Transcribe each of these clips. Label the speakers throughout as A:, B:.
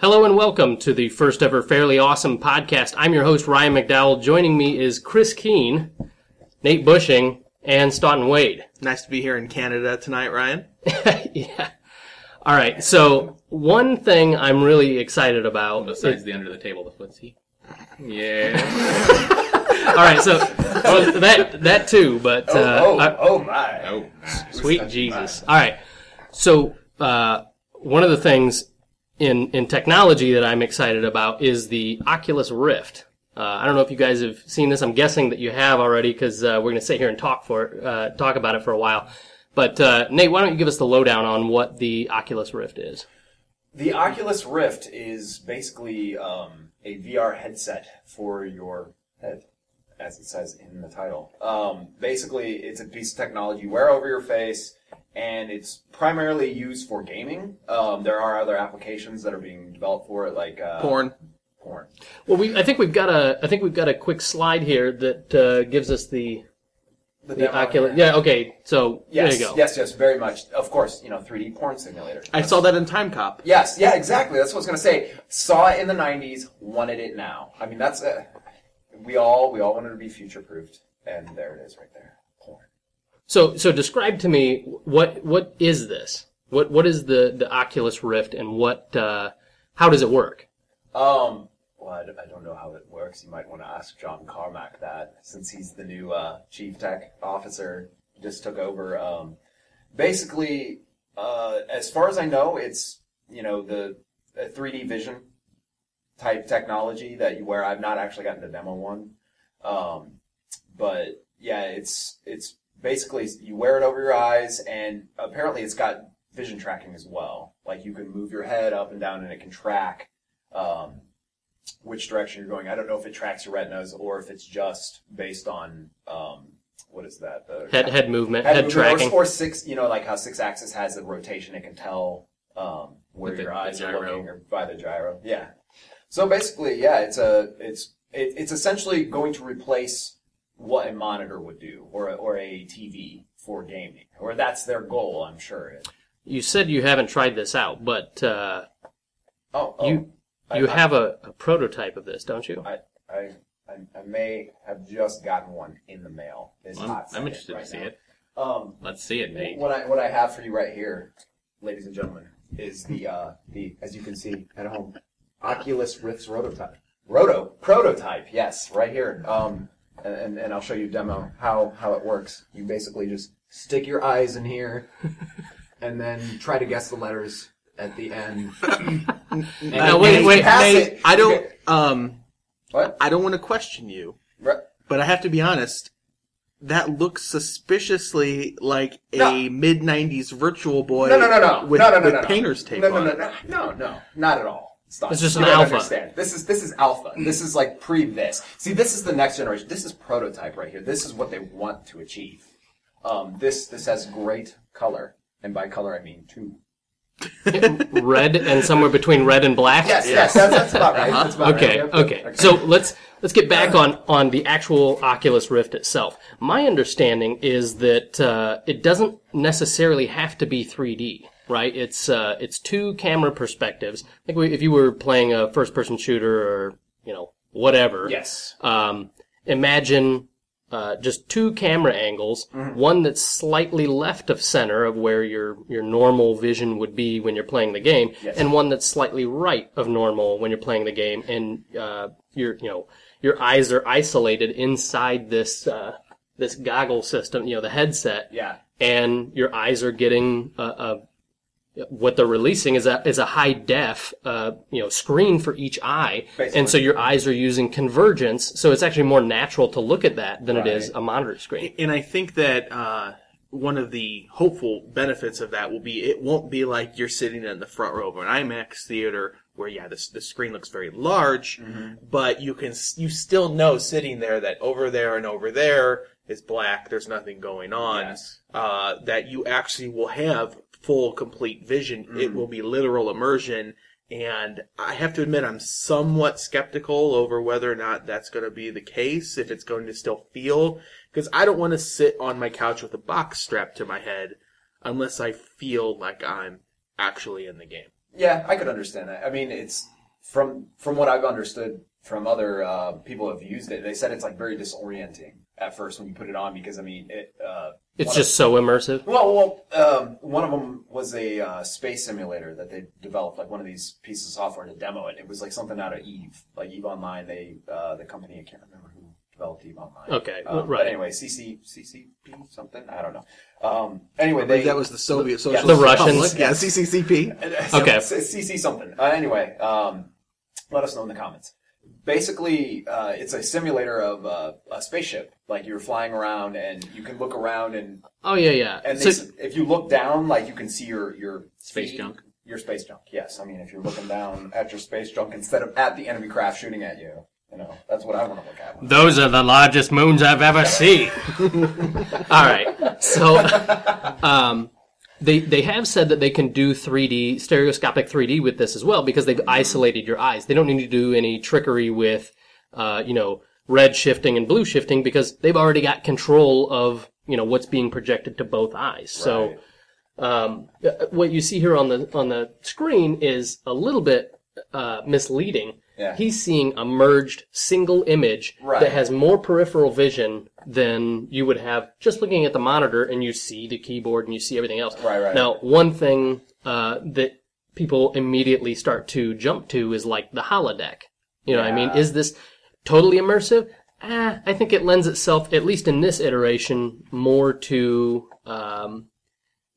A: Hello and welcome to the first ever Fairly Awesome podcast. I'm your host, Ryan McDowell. Joining me is Chris Keene, Nate Bushing, and Staunton Wade.
B: Nice to be here in Canada tonight, Ryan.
A: yeah. All right. So one thing I'm really excited about.
C: Besides the under the table, the footsie. Yeah.
A: All right. So well, that that too, but uh,
D: oh,
A: I-
D: oh my.
C: oh, nice.
A: Sweet Jesus. All right. So, uh, one of the things in, in technology that I'm excited about is the Oculus Rift. Uh, I don't know if you guys have seen this. I'm guessing that you have already because uh, we're going to sit here and talk for uh, talk about it for a while. But uh, Nate, why don't you give us the lowdown on what the Oculus Rift is?
D: The Oculus Rift is basically um, a VR headset for your head, as it says in the title. Um, basically, it's a piece of technology you wear over your face, and it's primarily used for gaming. Um, there are other applications that are being developed for it, like uh,
B: Porn.
D: Porn.
A: Well, we I think we've got a I think we've got a quick slide here that uh, gives us the the
D: demo
A: Oculus. Yeah. Okay. So
D: Yes,
A: there you go.
D: yes, yes, very much. Of course, you know, 3D porn simulator.
B: I saw that in Timecop.
D: Yes, yeah, exactly. That's what I was gonna say. Saw it in the '90s, wanted it now. I mean, that's uh, we all we all wanted to be future proofed, and there it is, right there.
A: So, so describe to me what what is this? What what is the the Oculus Rift and what uh, how does it work?
D: Um, well, I don't know how it works. You might want to ask John Carmack that, since he's the new uh, chief tech officer. Just took over. Um, basically, uh, as far as I know, it's you know the uh, 3D vision type technology that you wear. I've not actually gotten to demo one, um, but yeah, it's it's basically you wear it over your eyes, and apparently it's got vision tracking as well. Like you can move your head up and down, and it can track um, which direction you're going. I don't know if it tracks your retinas or if it's just based on um, what is that? The
A: Head head movement, head,
D: movement,
A: tracking.
D: or, or six. You know, like how six axis has a rotation, it can tell um, where
C: the-
D: your eyes are looking or by the gyro. Yeah. So basically, yeah, it's a it's it, it's essentially going to replace what a monitor would do or a, or a TV for gaming, or that's their goal. I'm sure.
A: you said you haven't tried this out, but uh,
D: Oh, oh
A: you you
D: I-
A: have a, a prototype of this, don't you?
D: I, I, I, I may have just gotten one in the mail. Is
C: I'm, I'm interested
D: right
C: to see
D: now.
C: it.
D: Um,
C: Let's see it, Nate.
D: what I what I have for you right here, ladies and gentlemen, is the uh, the as you can see at home, Oculus Rift's prototype. Roto prototype, yes, right here. Um, and, and, and I'll show you a demo how how it works. You basically just stick your eyes in here, and then try to guess the letters at the end.
A: Now,
D: And
A: wait,
D: if you
A: wait,
D: pass
B: Nate,
D: it,
B: I don't.
D: get-
B: Um,
D: what?
B: I don't want to question you,
D: Re-
B: but I have to be honest. That looks suspiciously like a
D: No.
B: mid '90s Virtual Boy.
D: No, no, no, no,
B: with,
D: no, no, no,
B: with
D: no, no.
B: painter's tape
D: no, no,
B: on
D: no,
B: it.
D: no, no, no, not at all. Stop.
A: It's just
D: You
A: an
D: don't
A: alpha.
D: Understand. This is this is alpha. This is like pre this. See, this is the next generation. This is prototype right here. This is what they want to achieve. Um, this this has great color, and by color I mean two.
A: red and somewhere between red and black.
D: Yes, yes, that's, that's about right. That's about
A: Okay,
D: right.
A: okay. So let's let's get back on on the actual Oculus Rift itself. My understanding is that uh, it doesn't necessarily have to be 3D, right? It's uh, it's two camera perspectives. Like we- if you were playing a first person shooter or you know whatever.
D: yes,
A: Um, imagine uh, just two camera angles,
D: Mm-hmm.
A: one that's slightly left of center of where your your normal vision would be when you're playing the game,
D: Yes.
A: and one that's slightly right of normal when you're playing the game, and uh, your you know your eyes are isolated inside this uh, this goggle system, you know the headset,
D: yeah.
A: and your eyes are getting a, a what they're releasing is a is a high def uh, you know screen for each eye,
D: Basically.
A: and so your eyes are using convergence. So it's actually more natural to look at that than it is a monitor screen.
B: And I think that uh, one of the hopeful benefits of that will be it won't be like you're sitting in the front row of an IMAX theater where yeah, the the screen looks very large, but you can you still know sitting there that over there and over there is black. There's nothing going on.
D: Yes.
B: Uh, that you actually will have full complete vision. It will be literal immersion. And I have to admit, I'm somewhat skeptical over whether or not that's going to be the case, if it's going to still feel, because I don't want to sit on my couch with a box strapped to my head unless I feel like I'm actually in the game.
D: Yeah, I could understand that. I mean, it's from from what I've understood from other uh, people who have used it. They said it's like very disorienting at first when you put it on because I mean it. Uh,
A: It's
D: one
A: just so immersive.
D: Well, well, um, one of them was a uh, space simulator that they developed, like one of these pieces of software to demo it. It was like something out of Eve, like Eve Online. They uh, the company I can't remember who developed Eve Online.
A: Okay,
D: Um,
A: right.
D: But anyway, CC CCP something I don't know. Um, anyway, they
B: that was the Soviet Socialist
A: The Russians.
B: Republic. Yeah, CCCP.
A: Okay.
D: CC something. Uh, anyway, um, let us know in the comments. Basically, uh, it's a simulator of uh, a spaceship. Like you're flying around, and you can look around, and
A: Oh yeah, yeah.
D: and
A: So-
D: they, if you look down, like you can see your your
C: Space
D: feet-
C: junk.
D: Your space junk. Yes, I mean if you're looking down at your space junk instead of at the enemy craft shooting at you, you know that's what I want to look at.
A: Those are the largest moons I've ever seen. All right. So, um, they they have said that they can do 3D stereoscopic 3D with this as well because they've isolated your eyes. They don't need to do any trickery with, uh, you know, red shifting and blue shifting because they've already got control of you know what's being projected to both eyes. So. Um, uh, what you see here on the on the screen is a little bit uh, misleading.
D: Yeah.
A: He's seeing a merged single image
D: Right.
A: that has more peripheral vision than you would have just looking at the monitor and you see the keyboard and you see everything else.
D: Right, right.
A: Now, one thing uh, that people immediately start to jump to is like the holodeck. You know, what I mean, is this totally immersive? Ah, I think it lends itself, at least in this iteration, more to um,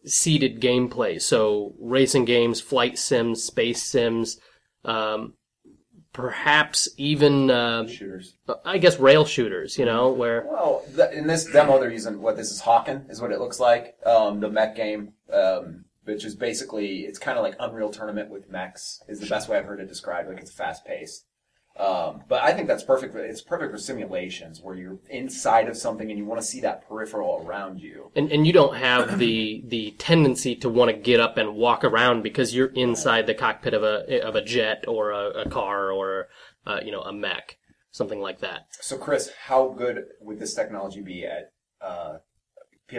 A: seated gameplay. So racing games, flight sims, space sims, um, perhaps even uh,
D: Shooters.
A: I guess rail shooters. You know, where
D: Well, th- in this demo, they're using what this is Hawken, is what it looks like. Um, the mech game, um, which is basically it's kind of like Unreal Tournament with mechs, is the best way I've heard it described. Like it's fast paced. Um, but I think that's perfect. For, it's perfect for simulations where you're inside of something and you want to see that peripheral around you.
A: and and you don't have the the tendency to want to get up and walk around because you're inside the cockpit of a of a jet or a, a car or uh, you know a mech, something like that.
D: So, Chris, how good would this technology be at uh,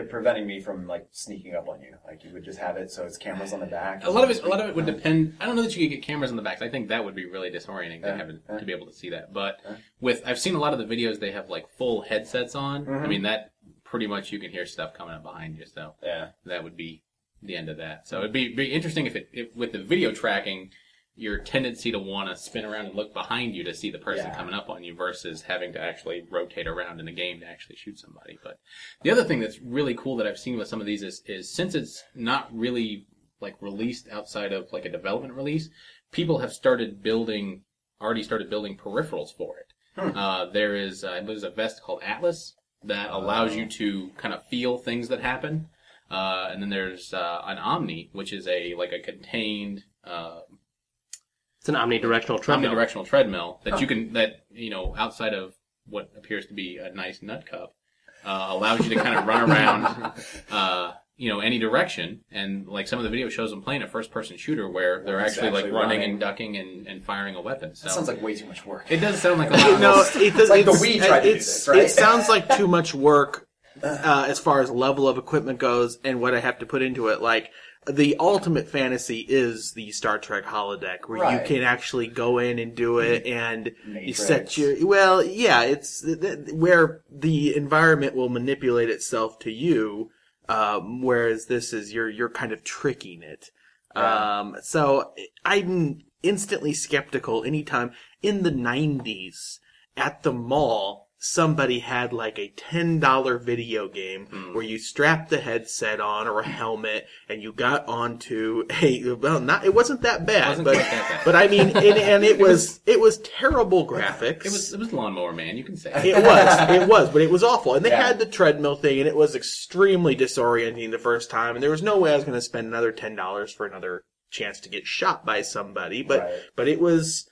D: preventing me from like sneaking up on you? Like you would just have it so it's cameras on the back.
C: A lot of it, a lot of it would depend. I don't know that you could get cameras on the back. I think that would be really disorienting to
D: Yeah,
C: have it,
D: uh.
C: to be able to see that. But uh. with I've seen a lot of the videos they have like full headsets on.
D: Mm-hmm.
C: I mean that pretty much you can hear stuff coming up behind you. So
D: Yeah.
C: that would be the end of that. So it'd be be interesting if it if with the video tracking. Your tendency to want to spin around and look behind you to see the person
D: Yeah.
C: coming up on you versus having to actually rotate around in the game to actually shoot somebody. But the other thing that's really cool that I've seen with some of these is, is since it's not really like released outside of like a development release, people have started building, already started building peripherals for it. Uh, there is, uh, there's a vest called Atlas that allows you to kind of feel things that happen. Uh, and then there's uh, an Omni, which is a like a contained uh,
A: It's an omnidirectional treadmill.
C: omnidirectional treadmill that you can that you know outside of what appears to be a nice nut cup uh, allows you to kind of run around uh, you know any direction and like some of the video shows them playing a first person shooter where they're
D: It's
C: actually, like running,
D: running.
C: and ducking and, and firing a weapon so
D: That sounds like way too much work.
C: it does sound like a lot of
B: no,
C: work.
B: it does,
D: like the
B: it's-
D: Wii tried to do this, right?
B: It sounds like too much work uh, as far as level of equipment goes and what I have to put into it. Like the ultimate fantasy is the Star Trek holodeck, where
D: Right.
B: you can actually go in and do it, and you set your well, yeah, it's th- th- where the environment will manipulate itself to you. Um, whereas this is you're you're kind of tricking it. Um, so I'm instantly skeptical anytime in the 90s at the mall somebody had like a $10 video game
C: Hmm.
B: where you strapped the headset on or a helmet and you got onto a well not it wasn't that bad
C: Wasn't
B: but
C: that bad.
B: but I mean and, and it was it was terrible graphics
C: it was it was lawnmower man you can say
B: it was. It was, but it was awful. And they
D: Yeah.
B: had the treadmill thing, and it was extremely disorienting the first time. And there was no way I was going to spend another ten dollars for another chance to get shot by somebody. But
D: Right.
B: but it was.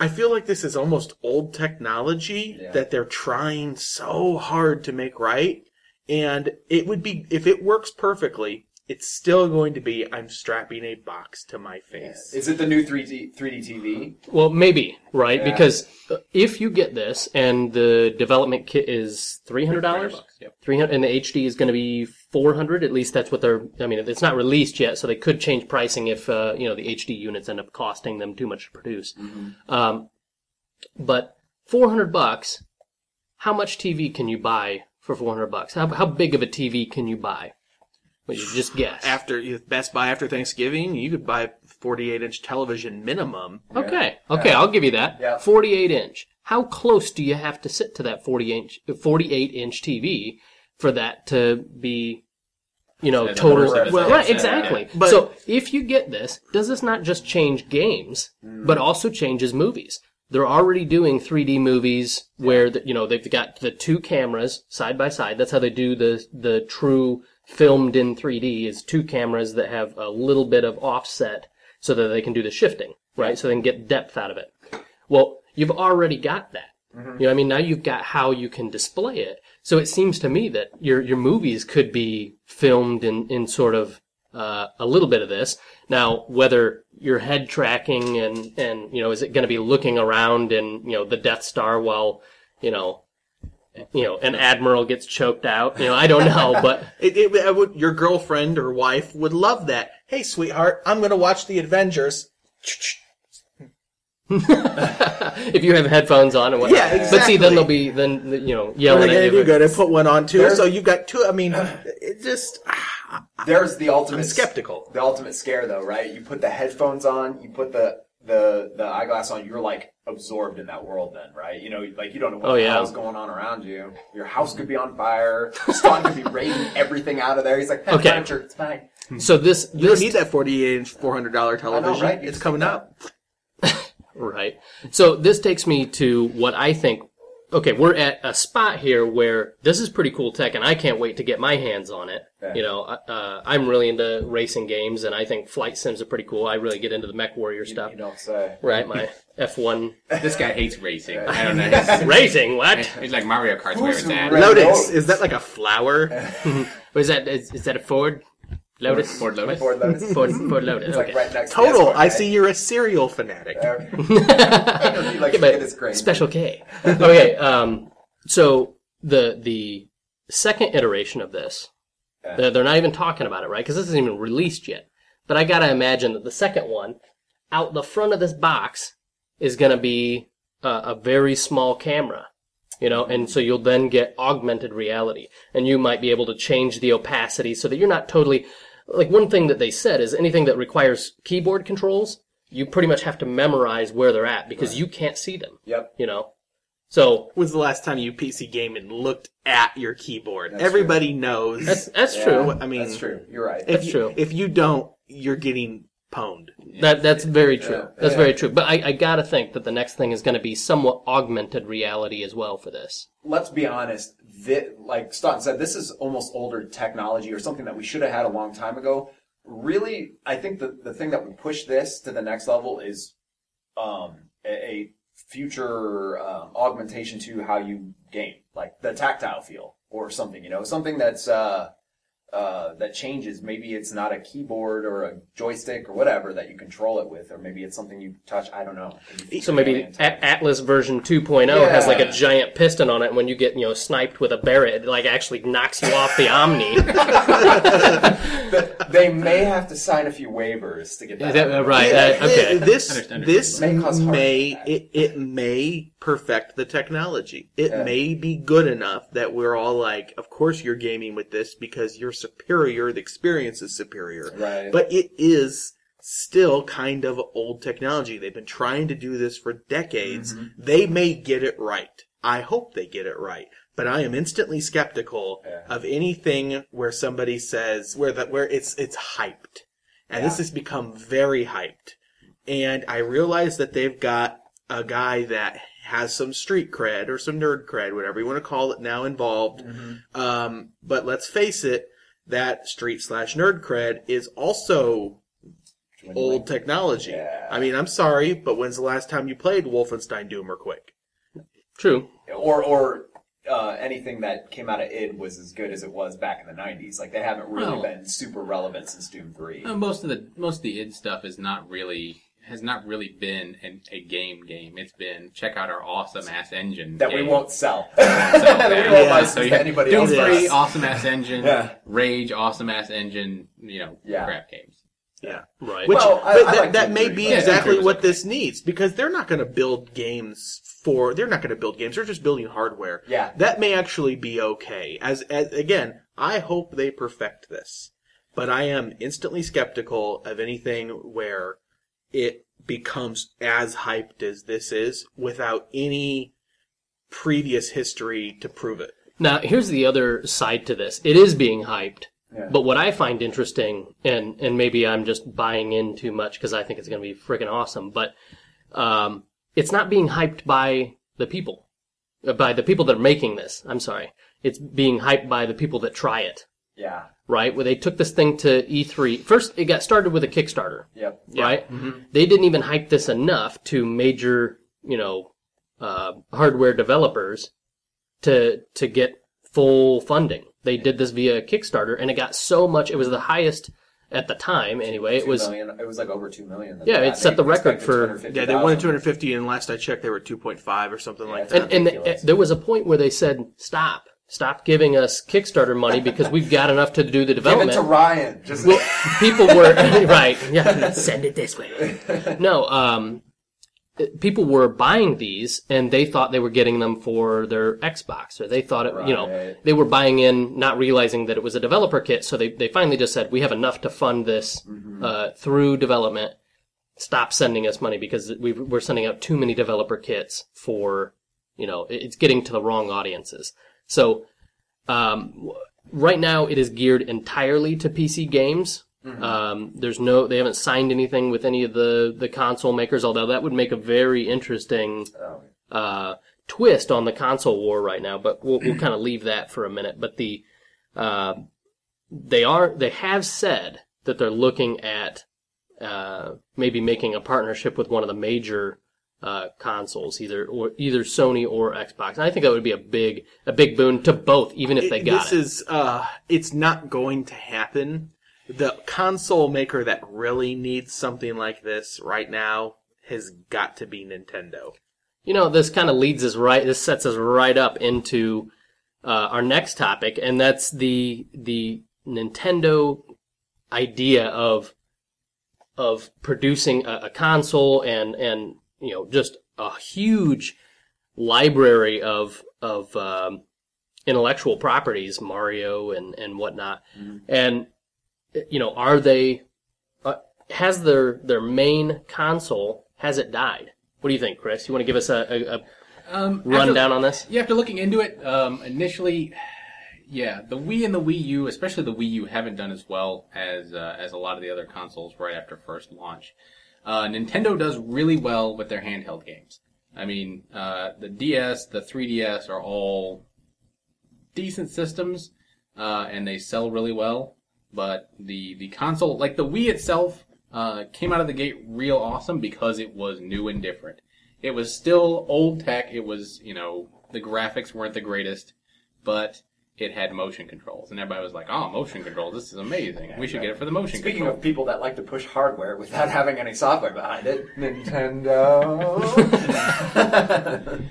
B: I feel like this is almost old technology
D: Yeah.
B: that they're trying so hard to make right. And it would be if it works perfectly. It's still going to be I'm strapping a box to my face.
D: Is it the new 3D 3D TV?
A: Well, maybe right
D: Yeah.
A: because uh, if you get this and the development kit is three hundred dollars,
C: bucks, yep.
A: three hundred, and the HD is going to be four hundred. At least that's what they're. I mean, it's not released yet, so they could change pricing if uh, you know the HD units end up costing them too much to produce. Um, but four hundred bucks. How much TV can you buy for four hundred bucks? How how big of a TV can you buy? Well, you just guess.
B: After Best Buy after Thanksgiving, you could buy 48 inch television minimum.
A: Okay. Okay, I'll give you that.
D: Yeah.
A: 48 inch. How close do you have to sit to that 40 inch, 48 inch TV for that to be, you know, total?
B: Well,
A: right, exactly.
C: yeah.
B: But-
A: so if you get this, does this not just change games,
B: Mm.
A: but also changes movies? They're already doing 3D movies where the, you know they've got the two cameras side by side. That's how they do the the true filmed in 3D is two cameras that have a little bit of offset so that they can do the shifting, right? So they can get depth out of it. Well, you've already got that. You know, I mean, now you've got how you can display it. So it seems to me that your your movies could be filmed in in sort of uh, a little bit of this. Now, whether you're head tracking and and you know, is it going to be looking around and you know the Death Star while you know. You know, an admiral gets choked out. You know, I don't know, but
B: It, it, it would, your girlfriend or wife would love that. Hey, sweetheart, I'm going to watch the Avengers.
A: if you have headphones on and whatnot.
B: Yeah,
A: But see, then they'll be then you know
B: What are
A: yelling
B: they
A: at
B: going
A: you.
B: do? Go to put one on too.
D: There's-
B: So you've got two. I mean, it just. ah,
D: There's the ultimate.
B: I'm skeptical.
D: The ultimate scare, though, right? You put the headphones on, you put the the the eyeglass on. You're like absorbed in that world, then, right? You know, like you don't know what
A: Oh,
D: the
A: yeah.
D: hell's going on around you. Your house could be on fire. Stan could be raiding everything out of there. He's like, hey,
A: Okay.
D: furniture, it's fine. Hmm.
A: So this
B: You don't need that 48 inch, $400 television.
D: right?
B: It's coming
D: need
B: out.
A: Right. So this takes me to what I think. Okay, we're at a spot here where this is pretty cool tech, and I can't wait to get my hands on it.
D: Yeah.
A: You know, uh, I'm really into racing games, and I think flight sims are pretty cool. I really get into the MechWarrior stuff.
D: You don't say.
A: Right, my F1
C: This guy hates racing. I don't know. He's,
A: racing. What?
C: he's like Mario Kart's where
D: Who's
C: it's at.
B: Lotus.
D: Lotus.
B: Is that like a flower?
A: Was that is, is that a Ford Lotus?
C: Ford Lotus.
D: Ford Lotus.
A: Ford, Ford Lotus.
D: It's
A: okay.
D: like right next.
B: Total.
D: Escort,
B: I see you're a cereal fanatic.
D: Okay. he likes to
A: but
D: get his grain.
A: Special K. Okay, um, so the the second iteration of this,
D: Yeah.
A: they're, they're not even talking about it, right? Because this isn't even released yet. But I gotta imagine that the second one, out the front of this box, is gonna be a, a very small camera. You know, and so you'll then get augmented reality, and you might be able to change the opacity so that you're not totally. Like one thing that they said is anything that requires keyboard controls, you pretty much have to memorize where they're at because you can't see them
D: Yep.
A: you know. So
B: When's the last time you PC game and looked at your keyboard?
D: That's
B: Everybody knows.
A: that's that's
D: Yeah,
A: true.
B: I mean,
D: that's true. You're right.
B: if
A: That's
B: you,
A: true.
B: If you don't, you're getting pwned.
A: That that's very true.
D: Yeah.
A: That's
D: Yeah.
A: very true. But I, I gotta think that the next thing is going to be somewhat augmented reality as well for this.
D: let's be honest. Thi- like Staunton said, this is almost older technology or something that we should have had a long time ago. Really, I think the, the thing that would push this to the next level is um, a, a future um, augmentation to how you game, like the tactile feel or something. You know, something that's uh, uh, that changes. Maybe it's not a keyboard or a joystick or whatever that you control it with, or maybe it's something you touch. I don't know.
A: So maybe a- Atlas version 2.0 has like a giant piston on it. And when you get you know sniped with a Barrett, it like actually knocks you off the Omni.
D: they may have to sign a few waivers to get that.
A: Is that- right?
B: Yeah,
A: uh, okay.
B: This this
D: May cause
B: may it, it may perfect the technology. It
D: Yeah.
B: may be good enough that we're all like, of course you're gaming with this because you're superior. The experience is superior.
D: Right.
B: But it is still kind of old technology. They've been trying to do this for decades.
D: Mm-hmm.
B: They may get it right. I hope they get it right. But I am instantly skeptical
D: Yeah.
B: of anything where somebody says where that where it's it's hyped. And this has become very hyped. And I realize that they've got a guy that has some street cred or some nerd cred, whatever you want to call it now involved.
D: Mm-hmm.
B: Um, but let's face it, that street slash nerd cred is also old technology.
D: Yeah.
B: I mean, I'm sorry, but when's the last time you played Wolfenstein Doom or Quake?
A: True.
D: or or uh, anything that came out of id was as good as it was back in the '90s. Like they haven't really
C: Well-
D: been super relevant since Doom Three.
C: Uh, most of the most of the id stuff is not really has not really been an, a game game. It's been check out our awesome ass engine
D: that we
C: game.
D: wont sell.
C: So,
D: that we won't
B: Yeah.
D: license
C: So you
D: to anybody
C: Doom
D: else.
C: Three, awesome ass engine,
D: Yeah.
C: Rage, awesome ass engine. You know,
D: Yeah.
C: crap games.
B: Yeah.
A: Right.
B: Which,
D: Well, I-
B: but
D: I
B: that,
D: like
B: that
D: Doom
B: may
D: 3,
B: be
D: but-
C: Yeah,
B: exactly
C: Doom 3 was
B: what
C: okay.
B: this needs because they're not going to build games for. They're not going to build games. They're just building hardware.
D: Yeah.
B: That may actually be okay. As, as again, I hope they perfect this, but I am instantly skeptical of anything where it becomes as hyped as this is without any previous history to prove it.
A: Now, here's the other side to this. It is being hyped,
D: Yeah.
A: but what I find interesting, and and maybe I'm just buying in too much because I think it's going to be freaking awesome, but um, it's not being hyped by the people, uh, by the people that are making this. I'm sorry, it's being hyped by the people that try it.
D: Yeah.
A: Right, where they took this thing to E3. First, it got started with a Kickstarter.
D: Yep.
A: right? They didn't even hype this enough to major, you know, uh, hardware developers to to get full funding. They did this via Kickstarter, and it got so much. It was the highest at the time, anyway. It was
D: million- It was like over two million.
A: Yeah, it set the record for-
B: Yeah, they wanted 250, and last I checked, they were 2.5 or something like that.
A: and, and
D: ridiculous.
A: there was a point where they said, "Stop, stop giving us Kickstarter money because we've got enough to do the development.
D: Give it to Ryan. Just
A: well, people were right. Yeah, send it this way. No, um, people were buying these and they thought they were getting them for their Xbox, or they thought it. You know, they were buying in, not realizing that it was a developer kit. So they they finally just said, "We have enough to fund this uh, through development. Stop sending us money because we we're sending out too many developer kits for." You know, it's getting to the wrong audiences. So, um, right now it is geared entirely to PC games. Um, there's no, they haven't signed anything with any of the, the console makers, although that would make a very interesting,
D: Oh.
A: uh, twist on the console war right now, but we'll, we'll kind of leave that for a minute. But the, uh, they are, they have said that they're looking at, uh, maybe making a partnership with one of the major, uh, consoles, either, or either Sony or Xbox. And I think that would be a big, a big boon to both, even if they got it.
B: this
A: it.
B: is uh it's not going to happen the console maker that really needs something like this right now has got to be nintendo
A: You know, this kind of leads us right. This sets us right up into uh, our next topic, and that's the the Nintendo idea of of producing a, a console and and you know just a huge library of of um, intellectual properties, Mario and and whatnot, and you know, are they? Uh, has their their main console has it died? What do you think, Chris? You want to give us a, a, a
C: Um,
A: rundown on this?
C: Yeah, after looking into it, um, initially, yeah, the Wii and the Wii U, especially the Wii U, haven't done as well as uh, as a lot of the other consoles right after first launch. Uh, Nintendo does really well with their handheld games. I mean, uh, the DS, the 3DS are all decent systems, uh, and they sell really well. But the the console, like the Wii itself, uh, came out of the gate real awesome because it was new and different. It was still old tech. It was, you know, the graphics weren't the greatest, but it had motion controls, and everybody was like, "Oh, motion controls! This is amazing. We should get it for the motion
D: Speaking
C: control."
D: of people that like to push hardware without having any software behind it, Nintendo.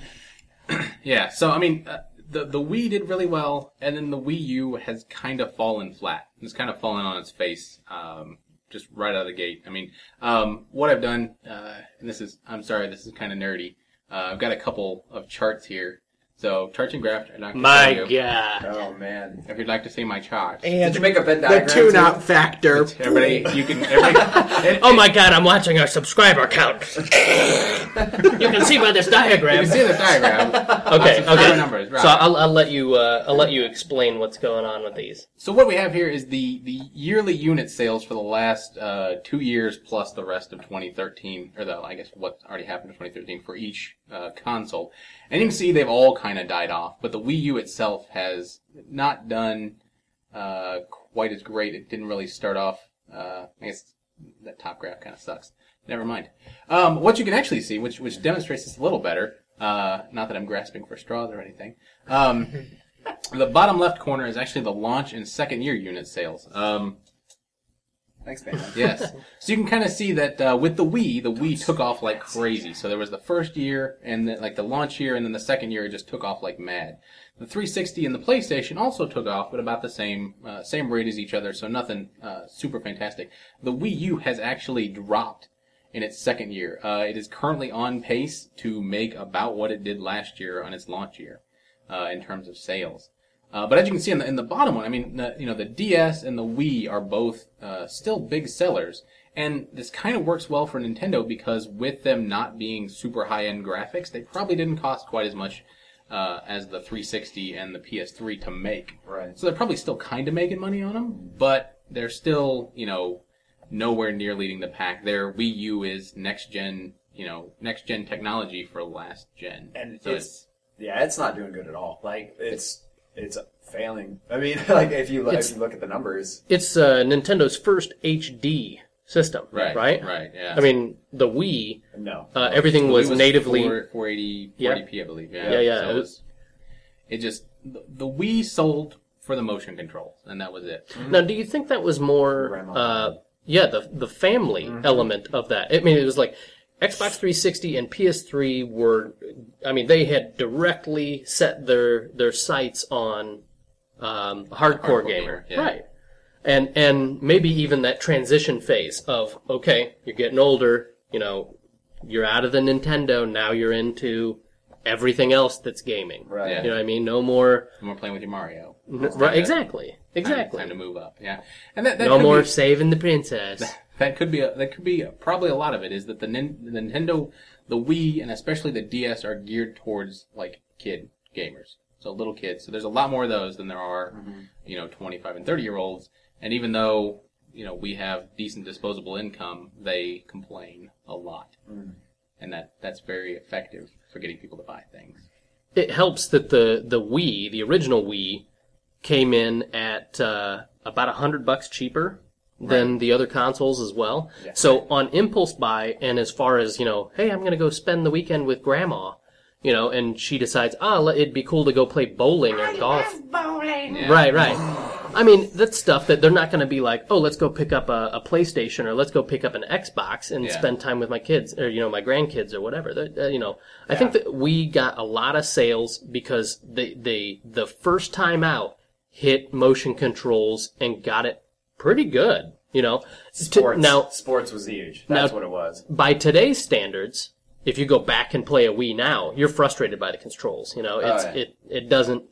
C: Yeah, so I mean, uh, the the Wii did really well, and then the Wii U has kind of fallen flat. It's kind of fallen on its face, um, just right out of the gate. I mean, um, what I've done, uh, and this is, I'm sorry, this is kind of nerdy. Uh, I've got a couple of charts here. So charts and graphs are not gonna
A: My. God!
D: oh man!
C: If you'd like to see my charts,
D: Did you make a Venn
B: the
D: diagram?
B: tune
D: too?
B: out factor
C: everybody, you can. Everybody,
A: Oh my God! I'm watching our subscriber count. you can see by this diagram.
C: You
A: diagram.
C: can see the diagram.
A: Okay,
C: Subscriber
A: okay.
C: numbers, right.
A: So I'll, I'll let you uh, I'll let you explain what's going on with these.
C: So what we have here is the, the yearly unit sales for the last uh, two years plus the rest of 2013, or the I guess what already happened in 2013 for each uh, console, and you can see they've all kind of died off. But the Wii U itself has not done uh, quite as great. It didn't really start off. Uh, I guess that top graph kind of sucks. Never mind. Um, what you can actually see, which which demonstrates this a little better, Uh, not that I'm grasping for straws or anything. Um, the bottom left corner is actually the launch and second year unit sales. Um,
D: Man.
C: yes. So you can kind of see that uh, with the Wii, the Wii took off like crazy. So there was the first year and then like the launch year, and then the second year it just took off like mad. The 360 and the PlayStation also took off, but about the same uh, same rate as each other. So nothing uh, super fantastic. The Wii U has actually dropped in its second year. Uh, it is currently on pace to make about what it did last year on its launch year uh, in terms of sales. Uh, but as you can see in the, in the bottom one, I mean, the, you know, the DS and the Wii are both uh, still big sellers, and this kind of works well for Nintendo because with them not being super high end graphics, they probably didn't cost quite as much uh, as the 360 and the PS3 to make.
D: Right.
C: So they're probably still kind of making money on them, but they're still, you know, nowhere near leading the pack. Their Wii U is next gen, you know, next gen technology for last gen.
D: and
C: So
D: it's yeah, it's not doing good at all. Like it's it's failing. I mean, like if you
A: It's-
D: if you look at the numbers,
A: It's uh, Nintendo's first HD system,
C: right,
A: right?
C: right, yeah.
A: I mean, the Wii,
D: no.
A: uh, everything
C: It
A: was, natively.
C: 4, 480,
A: Yeah.
C: 480p, I believe. Yeah,
A: Yeah, yeah,
C: So
A: it
C: it,
A: was-
C: was, it just the, the Wii sold for the motion controls, and that was it.
A: Now, do you think that was more,
D: Grandma.
A: uh, yeah, the the family
C: Mm-hmm.
A: element of that? I mean, it was like Xbox 360 and PS3 were, I mean, they had directly set their their sights on um, hardcore,
C: Hardcore
A: gamer,
C: gamer, yeah.
A: right? And and maybe even that transition phase of okay, you're getting older, you know, you're out of the Nintendo, now you're into everything else that's gaming,
D: Right.
C: Yeah.
A: You know what I mean? No more,
C: No more playing with your Mario.
A: right? Exactly, exactly.
C: Time to move up. Yeah, and that, that
A: no more
C: Be,
A: saving the princess.
C: that could be a, that could be probably a lot of it is that the, Nin, the Nintendo, the Wii, and especially the DS are geared towards like kid gamers, so little kids. So there's a lot more of those than there are, you know, 25 and 30 year olds. And even though you know we have decent disposable income, they complain a lot, and that that's very effective for getting people to buy things.
A: it helps that the the Wii, the original Wii, came in at uh, about a hundred bucks cheaper than the other consoles as well. So on impulse buy, and as far as you know, hey, I'm going to go spend the weekend with grandma, you know, and she decides, ah, le- it'd be cool to go play bowling or golf.
C: Yeah.
A: Right, right. I mean, that's stuff that they're not going to be like, oh, let's go pick up a, a PlayStation or let's go pick up an Xbox and
C: Yeah.
A: spend time with my kids or you know my grandkids or whatever. Uh, you know, I think that we got a lot of sales because they they the first time out hit motion controls and got it pretty good. You know, To-
D: Sports
A: now
D: sports was huge. That's
A: Now-
D: what it was.
A: by today's standards, if you go back and play a Wii now, you're frustrated by the controls. You know, it's
D: yeah.
A: it it doesn't.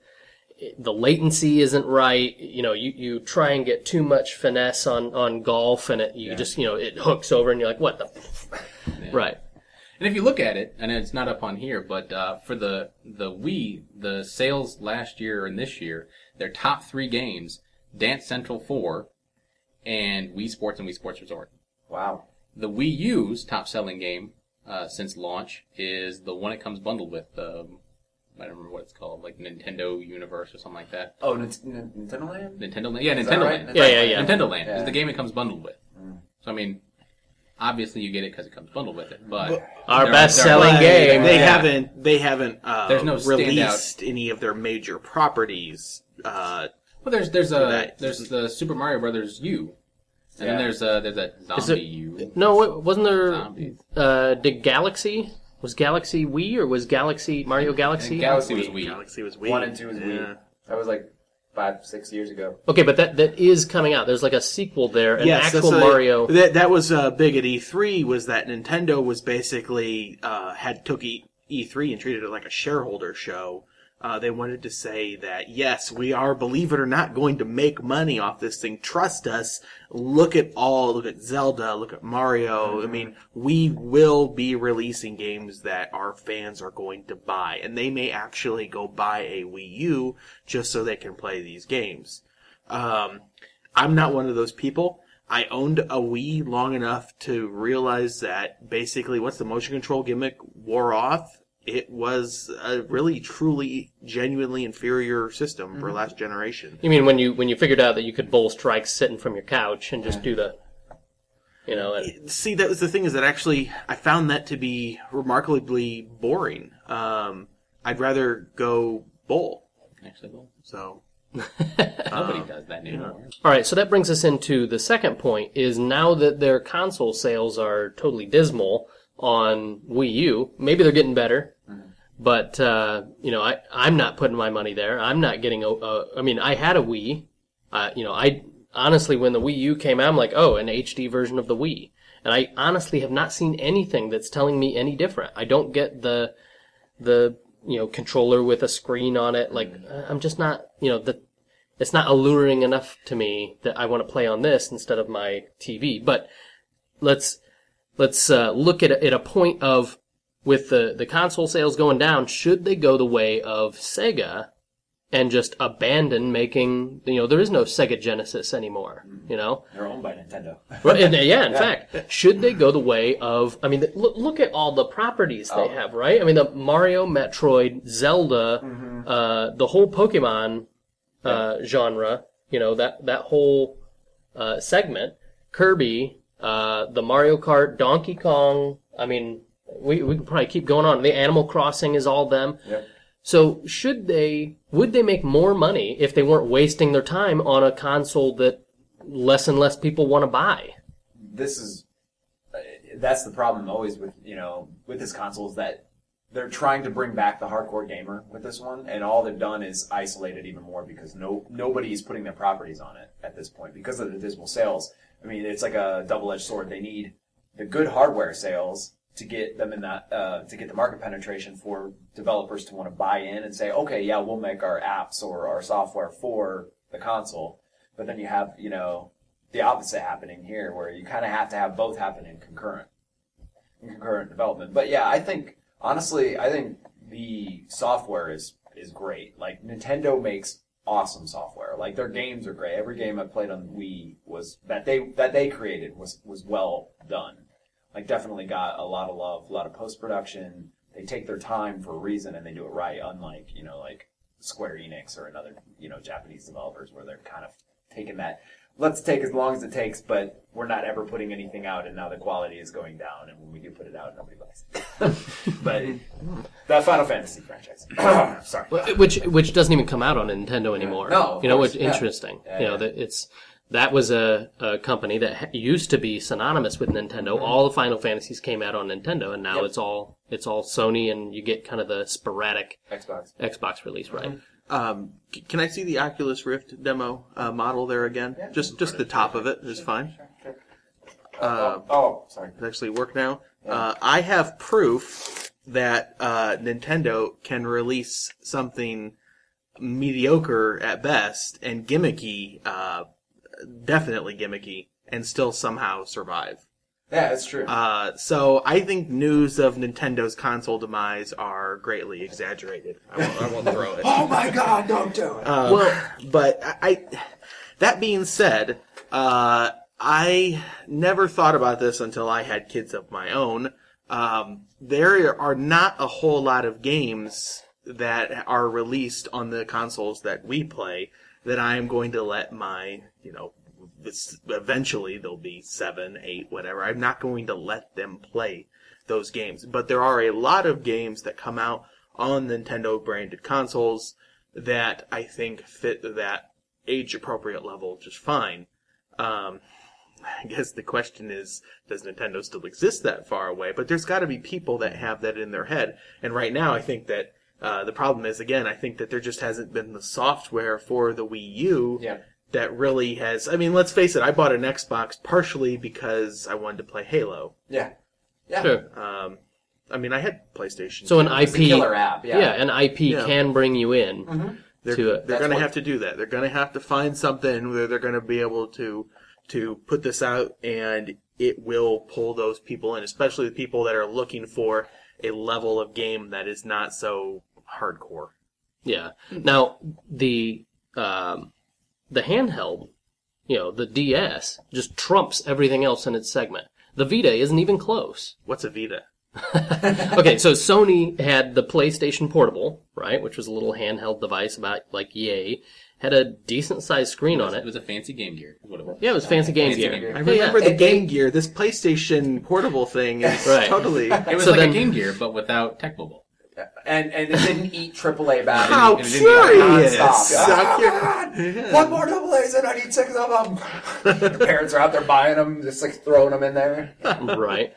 A: It, the latency isn't right. You know, you, you try and get too much finesse on, on golf, and it you just you know it hooks over, and you're like, what the, right?
C: And if you look at it, and it's not up on here, but uh, for the the Wii, the sales last year and this year, their top three games: Dance Central Four, and Wii Sports and Wii Sports Resort.
D: Wow.
C: The Wii U's top selling game uh, since launch is the one it comes bundled with. Um, I don't remember what it's called, like Nintendo Universe or something like that.
D: Oh, Nin- Nin- Nintendo Land.
C: Nintendo Land, yeah,
D: Is
C: Nintendo
D: right?
C: Land.
A: Yeah, yeah, yeah.
C: Nintendo Land
D: Yeah.
C: is the game it comes bundled with. So I mean, obviously you get it because it comes bundled with it, but
A: Our best-selling game.
B: They
C: Yeah.
B: haven't. They haven't. Uh,
C: There's no standout.
B: released any of their major properties. Uh,
C: Well, there's there's a
B: that.
C: there's the Super Mario Brothers U, and then
D: Yeah.
C: there's uh there's that
A: Is
C: zombie
A: it-
C: U.
A: No, wa- wasn't there?
C: Zombies.
A: Uh, did Galaxy was Galaxy Wii or was Galaxy Mario Galaxy?
C: Galaxy was Wii.
B: Galaxy was Wii.
D: One and two was
B: Yeah.
D: Wii. That was like five, six years ago.
A: okay, but that that is coming out. There's like a sequel there, an
B: yes,
A: actual
B: that's a-
A: Mario.
B: That that was uh, big at E3. Was that Nintendo was basically uh, had took E- E3 and treated it like a shareholder show. Uh, they wanted to say that yes, we are, believe it or not, going to make money off this thing. Trust us. Look at all. Look at Zelda. Look at Mario. I mean, we will be releasing games that our fans are going to buy, and they may actually go buy a Wii U just so they can play these games. Um, I'm not one of those people. I owned a Wii long enough to realize that basically once the motion control gimmick wore off, it was a really, truly, genuinely inferior system for last generation.
A: You mean when you when you figured out that you could bowl strikes sitting from your couch and just do the, you know, and,
B: See, that was the thing is that actually I found that to be remarkably boring. Um, I'd rather go bowl.
C: Actually, bowl.
B: So
C: nobody does that anymore.
A: All right, so that brings us into the second point is now that their console sales are totally dismal on Wii U, maybe they're getting better. But uh, you know, I I'm not putting my money there. I'm not getting a. a I mean, I had a Wii. Uh, you know, I honestly, when the Wii U came out, I'm like, oh, an HD version of the Wii, and I honestly have not seen anything that's telling me any different. I don't get the the you know controller with a screen on it. Like, I'm just not. You know, the it's not alluring enough to me that I want to play on this instead of my TV. But let's let's uh, look at at a point of with the the console sales going down. Should they go the way of Sega and just abandon making? You know, there is no Sega Genesis anymore. You know,
D: They're owned by Nintendo.
A: Right, and, yeah, in fact, should they go the way of? I mean, look, look at all the properties they
D: Oh.
A: have, right? I mean, the Mario, Metroid, Zelda, uh, the whole Pokemon uh, genre. You know that that whole uh, segment, Kirby, uh, the Mario Kart, Donkey Kong. I mean, we we could probably keep going on. The Animal Crossing is all them.
D: Yep.
A: So should they? Would they make more money if they weren't wasting their time on a console that less and less people want to buy?
D: this is that's the problem always with you know with this console is that they're trying to bring back the hardcore gamer with this one, and all they've done is isolate it even more because no nobody is putting their properties on it at this point because of the dismal sales. I mean, it's like a double edged sword. They need the good hardware sales to get them in that uh, to get the market penetration for developers to want to buy in and say, okay, yeah, we'll make our apps or our software for the console. But then you have you know the opposite happening here, where you kind of have to have both happen in concurrent, in concurrent development. But yeah, I think honestly, I think the software is is great. Like Nintendo makes awesome software. Like their games are great. Every game I played on Wii was that they that they created was was well done. Like definitely got a lot of love, a lot of post production. They take their time for a reason and they do it right. Unlike you know like Square Enix or another you know Japanese developers where they're kind of taking that. Let's take as long as it takes, but we're not ever putting anything out, and now the quality is going down. And when we do put it out, nobody buys it. but that Final Fantasy franchise, sorry,
A: Which which doesn't even come out on Nintendo anymore.
D: No,
A: you know
D: course,
A: what's
D: yeah.
A: interesting.
D: Yeah,
A: you know
D: yeah.
A: that it's that was a, a company that ha- used to be synonymous with Nintendo.
D: Mm-hmm.
A: All the Final Fantasies came out on Nintendo, and now
D: Yep.
A: it's all it's all Sony, and you get kind of the sporadic
D: Xbox.
A: Xbox release, right?
B: Um, c- can I see the Oculus Rift demo uh, model there again? Yeah. just just the top of it is fine. Uh,
D: oh, sorry.
B: It actually work now. Uh, I have proof that uh, Nintendo can release something mediocre at best and gimmicky, uh, definitely gimmicky, and still somehow survive.
D: Yeah, that's true.
B: Uh, so I think news of Nintendo's console demise are greatly exaggerated. I won't, I won't throw it.
D: oh my God! Don't do it.
B: Um, well, but I, I, that being said, uh, I never thought about this until I had kids of my own. Um, there are not a whole lot of games that are released on the consoles that we play that I am going to let my, you know, eventually there'll be seven, eight, whatever. I'm not going to let them play those games. But there are a lot of games that come out on Nintendo branded consoles that I think fit that age appropriate level just fine. Um, I guess the question is, does Nintendo still exist that far away? But there's got to be people that have that in their head. And right now, I think that uh, the problem is, again, I think that there just hasn't been the software for the Wii U
D: Yeah.
B: That really has. I mean, let's face it, I bought an Xbox partially because I wanted to play Halo.
D: Yeah. Yeah.
A: Sure.
B: Um, I mean, I had PlayStation.
A: So an. IP,
D: It's a killer app. Yeah.
A: yeah, an IP
B: Yeah.
A: can bring you in
B: They're,
A: to a,
B: they're going to have to do that. They're going to have to find something where they're going to be able to to put this out, and it will pull those people in, especially the people that are looking for a level of game that is not so hardcore.
A: Yeah. Now the um, the handheld, you know, the DS just trumps everything else in its segment. The Vita isn't even close.
B: What's a Vita?
A: Okay, so Sony had the PlayStation Portable, right, which was a little handheld device about like yay, had a decent sized screen on
C: It
A: it.
C: was a fancy Game Gear. is what it was.
A: Yeah, it was fancy Game
C: Fancy
A: Gear.
C: Game Gear.
B: I
A: Yeah, yeah.
B: remember the
D: It-
B: Game Gear. This PlayStation Portable thing is
A: Right.
B: totally.
C: It was
A: So
C: like
A: then-
C: a Game Gear, but without Tech Mobile.
D: And and it didn't eat AAA batteries.
B: How
C: and it didn't get
B: curious!
D: nonstop.
B: How curious.
D: God, One more AAA's and I need six of them. the parents are out there buying them, just like throwing them in there.
A: right.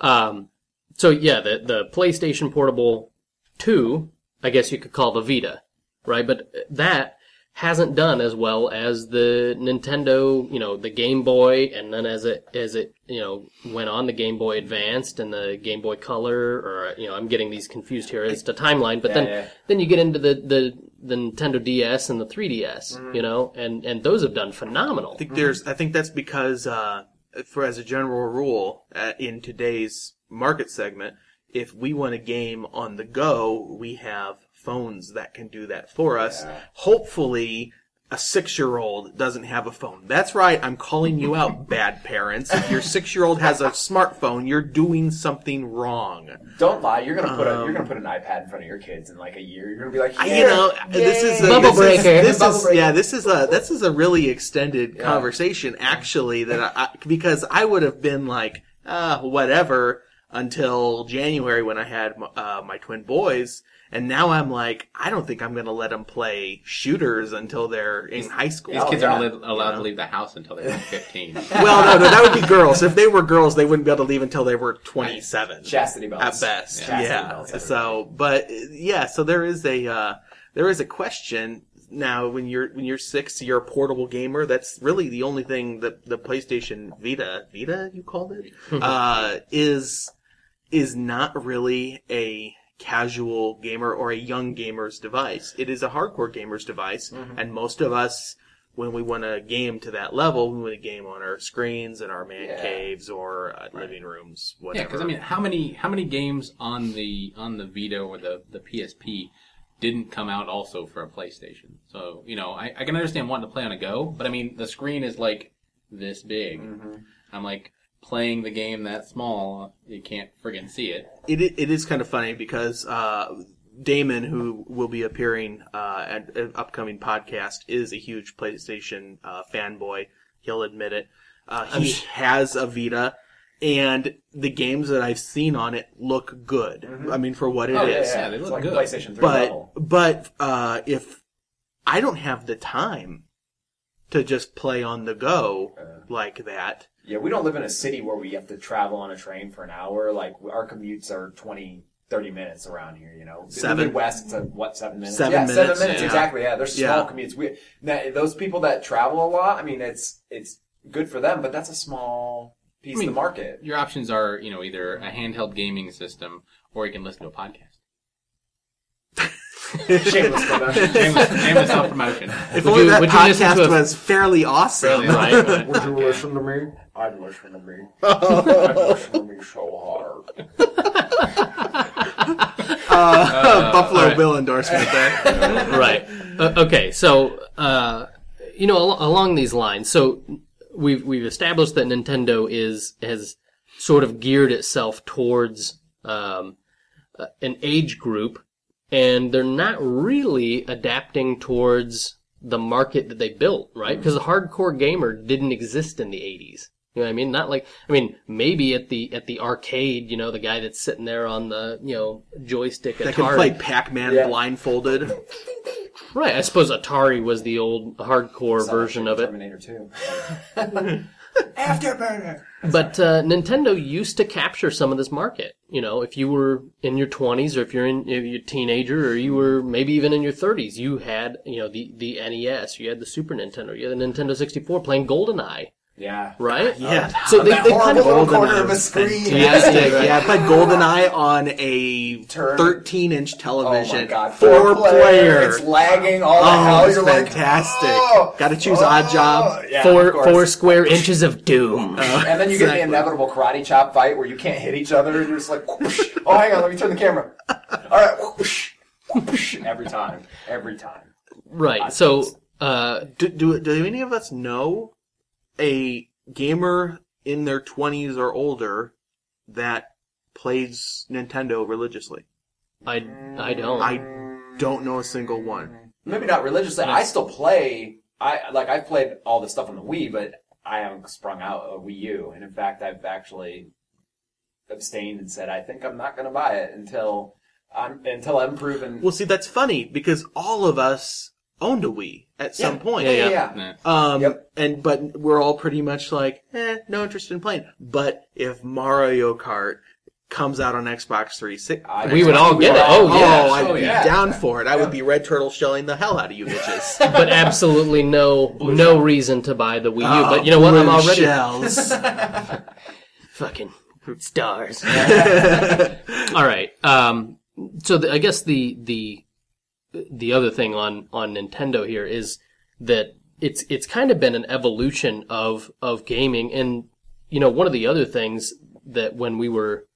A: Um, so yeah, the the PlayStation Portable Two, I guess you could call the Vita, right? But that hasn't done as well as the Nintendo, you know, the Game Boy, and then as it as it you know went on the Game Boy Advanced and the Game Boy Color, or you know, I'm getting these confused here as to timeline. But
D: Yeah,
A: then
D: yeah.
A: then you get into the the the Nintendo DS and the 3DS,
D: Mm-hmm.
A: you know, and and those have done phenomenal.
B: I think there's. I think that's because, uh, for as a general rule, uh, in today's market segment, if we want a game on the go, we have phones that can do that for us.
D: Yeah.
B: Hopefully. A six-year-old doesn't have a phone. That's right. I'm calling you out, bad parents. If your six-year-old has a smartphone, you're doing something wrong.
D: Don't lie. You're gonna put a you're gonna put an iPad in front of your kids in like a year. You're gonna be like, Here,
B: you know, this is a,
A: Bubble
B: this is-
A: breaker.
B: this
D: Bubble
B: is
D: breaker.
B: yeah, this is a this is a really extended
D: Yeah.
B: conversation actually that I, I because I would have been like uh whatever until January when I had uh, my twin boys. And now I'm like, I don't think I'm going to let them play shooters until they're in high school.
C: These
D: Oh,
C: kids
D: yeah.
C: aren't li- allowed to leave the house until they're like 15.
B: well, no, no, that would be girls. If they were girls, they wouldn't be able to leave until they were 27
D: chastity belts
B: at best.
D: Chastity
B: Yeah.
D: belts.
B: So, but yeah, so there is a uh, there is a question now when you're when you're six, you're a portable gamer. That's really the only thing that the PlayStation Vita Vita you called it uh, is is not really a casual gamer or a young gamer's device. It is a hardcore gamer's device, and most of us. When we want to game to that level, we want to game on our screens and our man
D: Yeah.
B: caves or uh, living rooms,
C: Yeah, because I mean, how many how many games on the on the Vita or the the PSP didn't come out also for a PlayStation? So you know, I, I can understand wanting to play on a go, but I mean, the screen is like this big. I'm like playing the game that small, you can't friggin' see it.
B: it it is kind of funny because uh, Damon, who will be appearing uh, at an upcoming podcast, is a huge PlayStation uh, fanboy. He'll admit it. Uh, he has a Vita, and the games that I've seen on it look good. I mean, for what it is.
D: Oh, yeah,
C: yeah,
D: yeah.
C: they
D: It's
C: look
D: like
C: good.
D: PlayStation 3
B: But
D: level.
B: but uh, if I don't have the time to just play on the go like that,
D: Yeah, we don't live in a city where we have to travel on a train for an hour. Like our commutes are 20, 30 minutes around here. You know, In
B: Seven.
D: the Midwest, it's a, what seven minutes?
B: Seven
D: yeah,
B: minutes,
D: seven minutes
B: yeah.
D: exactly. Yeah, they're small
B: Yeah.
D: commutes. We now, those people that travel a lot. I mean, it's it's good for them, but that's a small piece
C: I mean,
D: of the market.
C: Your options are, you know, either a handheld gaming system or you can listen to a podcast.
D: Shameless promotion.
C: Shameless, shameless self promotion.
B: if
A: Would
B: only
A: you-
B: that
A: would you listen to
B: podcast
A: a-
B: was fairly awesome.
A: right, right.
D: Would you listen to me? I'd listen to me. I'd listen to me so hard.
B: Uh, Buffalo
A: all right.
B: Bill endorsement there.
A: right. Uh, okay. So, uh, you know, al- along these lines, so we've we've established that Nintendo is has sort of geared itself towards um, uh, an age group, and they're not really adapting towards the market that they built, right? Mm-hmm. Because the hardcore gamer didn't exist in the '80s. You know what I mean? Not like I mean, maybe at the at the arcade, you know, the guy that's sitting there on the you know joystick
B: That
A: Atari.
B: can play Pac-Man
D: Yeah.
B: blindfolded.
A: Right, I suppose Atari was the old hardcore version of it.
D: Terminator 2. Afterburner.
A: But uh, Nintendo used to capture some of this market. You know, if you were in your 20s or if you're in if you're a teenager or you were maybe even in your 30s, you had, you know, the, the NES, you had the Super Nintendo, you had the Nintendo 64 playing GoldenEye,
D: Yeah.
A: right?
B: Yeah.
A: So they,
D: That
A: they kind
D: horrible
A: of
D: little corner of a screen.
B: Fantastic.
A: Yeah,
B: Yeah, I played GoldenEye on a
D: Turn.
B: 13-inch
D: Oh
B: television.
D: my god.
B: Four
D: player.
B: player.
D: It's lagging all the
B: Oh,
D: hell.
B: it's
D: You're like,
B: fantastic.
D: oh,
B: Got to choose
D: oh,
B: Oddjob.
D: yeah,
A: four four square inches of doom.
D: And then you get the inevitable karate chop fight where you can't hit each other. and You're just like, whoosh. oh, hang on, let me turn the camera. All right, whoosh, whoosh, every time, every time.
A: right. So uh,
B: Do, do do any of us know a gamer in their 20s or older that plays Nintendo religiously?
A: I I don't.
B: I don't know a single one.
D: Maybe not religiously. I still play. I like I've played all the stuff on the Wii, but I haven't sprung out a Wii U. And in fact, I've actually abstained and said I think I'm not going to buy it until I'm, until I'm proven.
B: Well, see, that's funny because all of us owned a Wii at some
D: Yeah.
B: point.
D: yeah, yeah,
A: Yeah.
D: yeah.
C: Yeah.
B: Um,
D: Yep.
B: and but we're all pretty much like, eh, no interest in playing. But if Mario Kart comes out on Xbox 360,
D: I-
A: We would all get it.
D: all-
A: Oh, yeah.
B: oh, I'd
C: Oh,
B: be
C: yeah.
B: down for it. I
D: Yeah.
B: would be red turtle shelling the hell out of you bitches.
A: but absolutely no no reason to buy the Wii U. But you know what? I'm
B: blue
A: already
B: shells.
A: fucking stars. All right. Um, so the, I guess the the the other thing on on Nintendo here is that it's it's kind of been an evolution of of gaming, and you know one of the other things that when we were,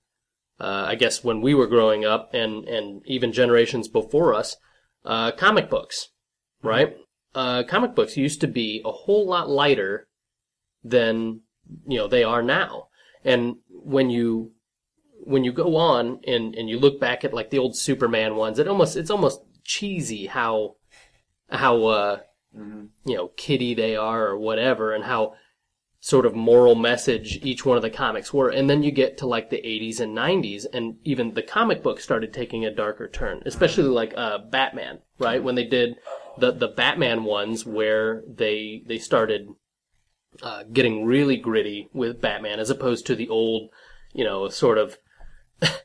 A: uh, I guess when we were growing up, and and even generations before us, uh, comic books, right? Uh, comic books used to be a whole lot lighter than you know they are now, and when you when you go on and, and you look back at like the old Superman ones, it almost it's almost cheesy how how uh you know kiddie they are or whatever, and how sort of moral message each one of the comics were. And then you get to like the 80s and 90s, and even the comic book started taking a darker turn, especially like uh, Batman, right? When they did the the Batman ones where they they started uh, getting really gritty with Batman as opposed to the old, you know, sort of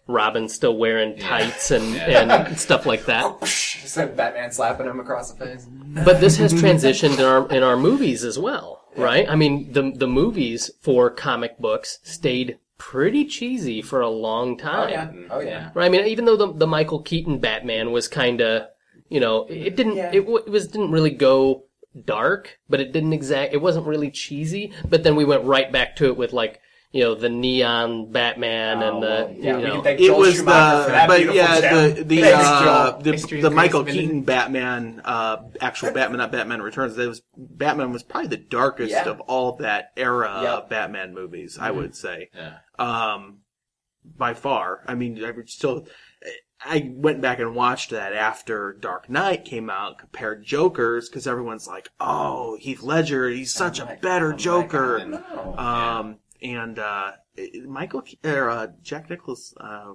A: Robin still wearing tights and, and stuff like that.
D: Oh, Just like Batman slapping him across the face.
A: But this has transitioned in our in our movies as well, right? I mean, the the movies for comic books stayed pretty cheesy for a long
D: oh,
A: time. Oh time.
D: yeah. Oh yeah.
A: Right? I mean, even though the the Michael Keaton Batman was kind of, you know, it didn't
D: Yeah.
A: it, w- it was didn't really go dark, but it didn't exact it wasn't really cheesy, but then we went right back to it with like, you know, the neon Batman
D: Oh,
A: and the
D: well, yeah,
A: you know,
B: it was
D: Schumacher
B: the,
D: for
B: but yeah,
D: gem.
B: the the uh,
D: Joel.
B: the, the Michael
C: Grace Vision.
B: Keaton Batman, uh, actual Batman, not Batman Returns. That was Batman was probably the darkest
D: Yeah.
B: of all that era
D: Yep.
B: of Batman movies. I would say,
C: Yeah.
B: um, by far. I mean, I would still. I went back and watched that after Dark Knight came out, compared Jokers, because everyone's like, "Oh, Heath Ledger, he's such
D: Oh
B: a better
D: oh
B: Joker."
D: God, no.
B: Um, and uh, Michael or uh, Jack Nicholas uh,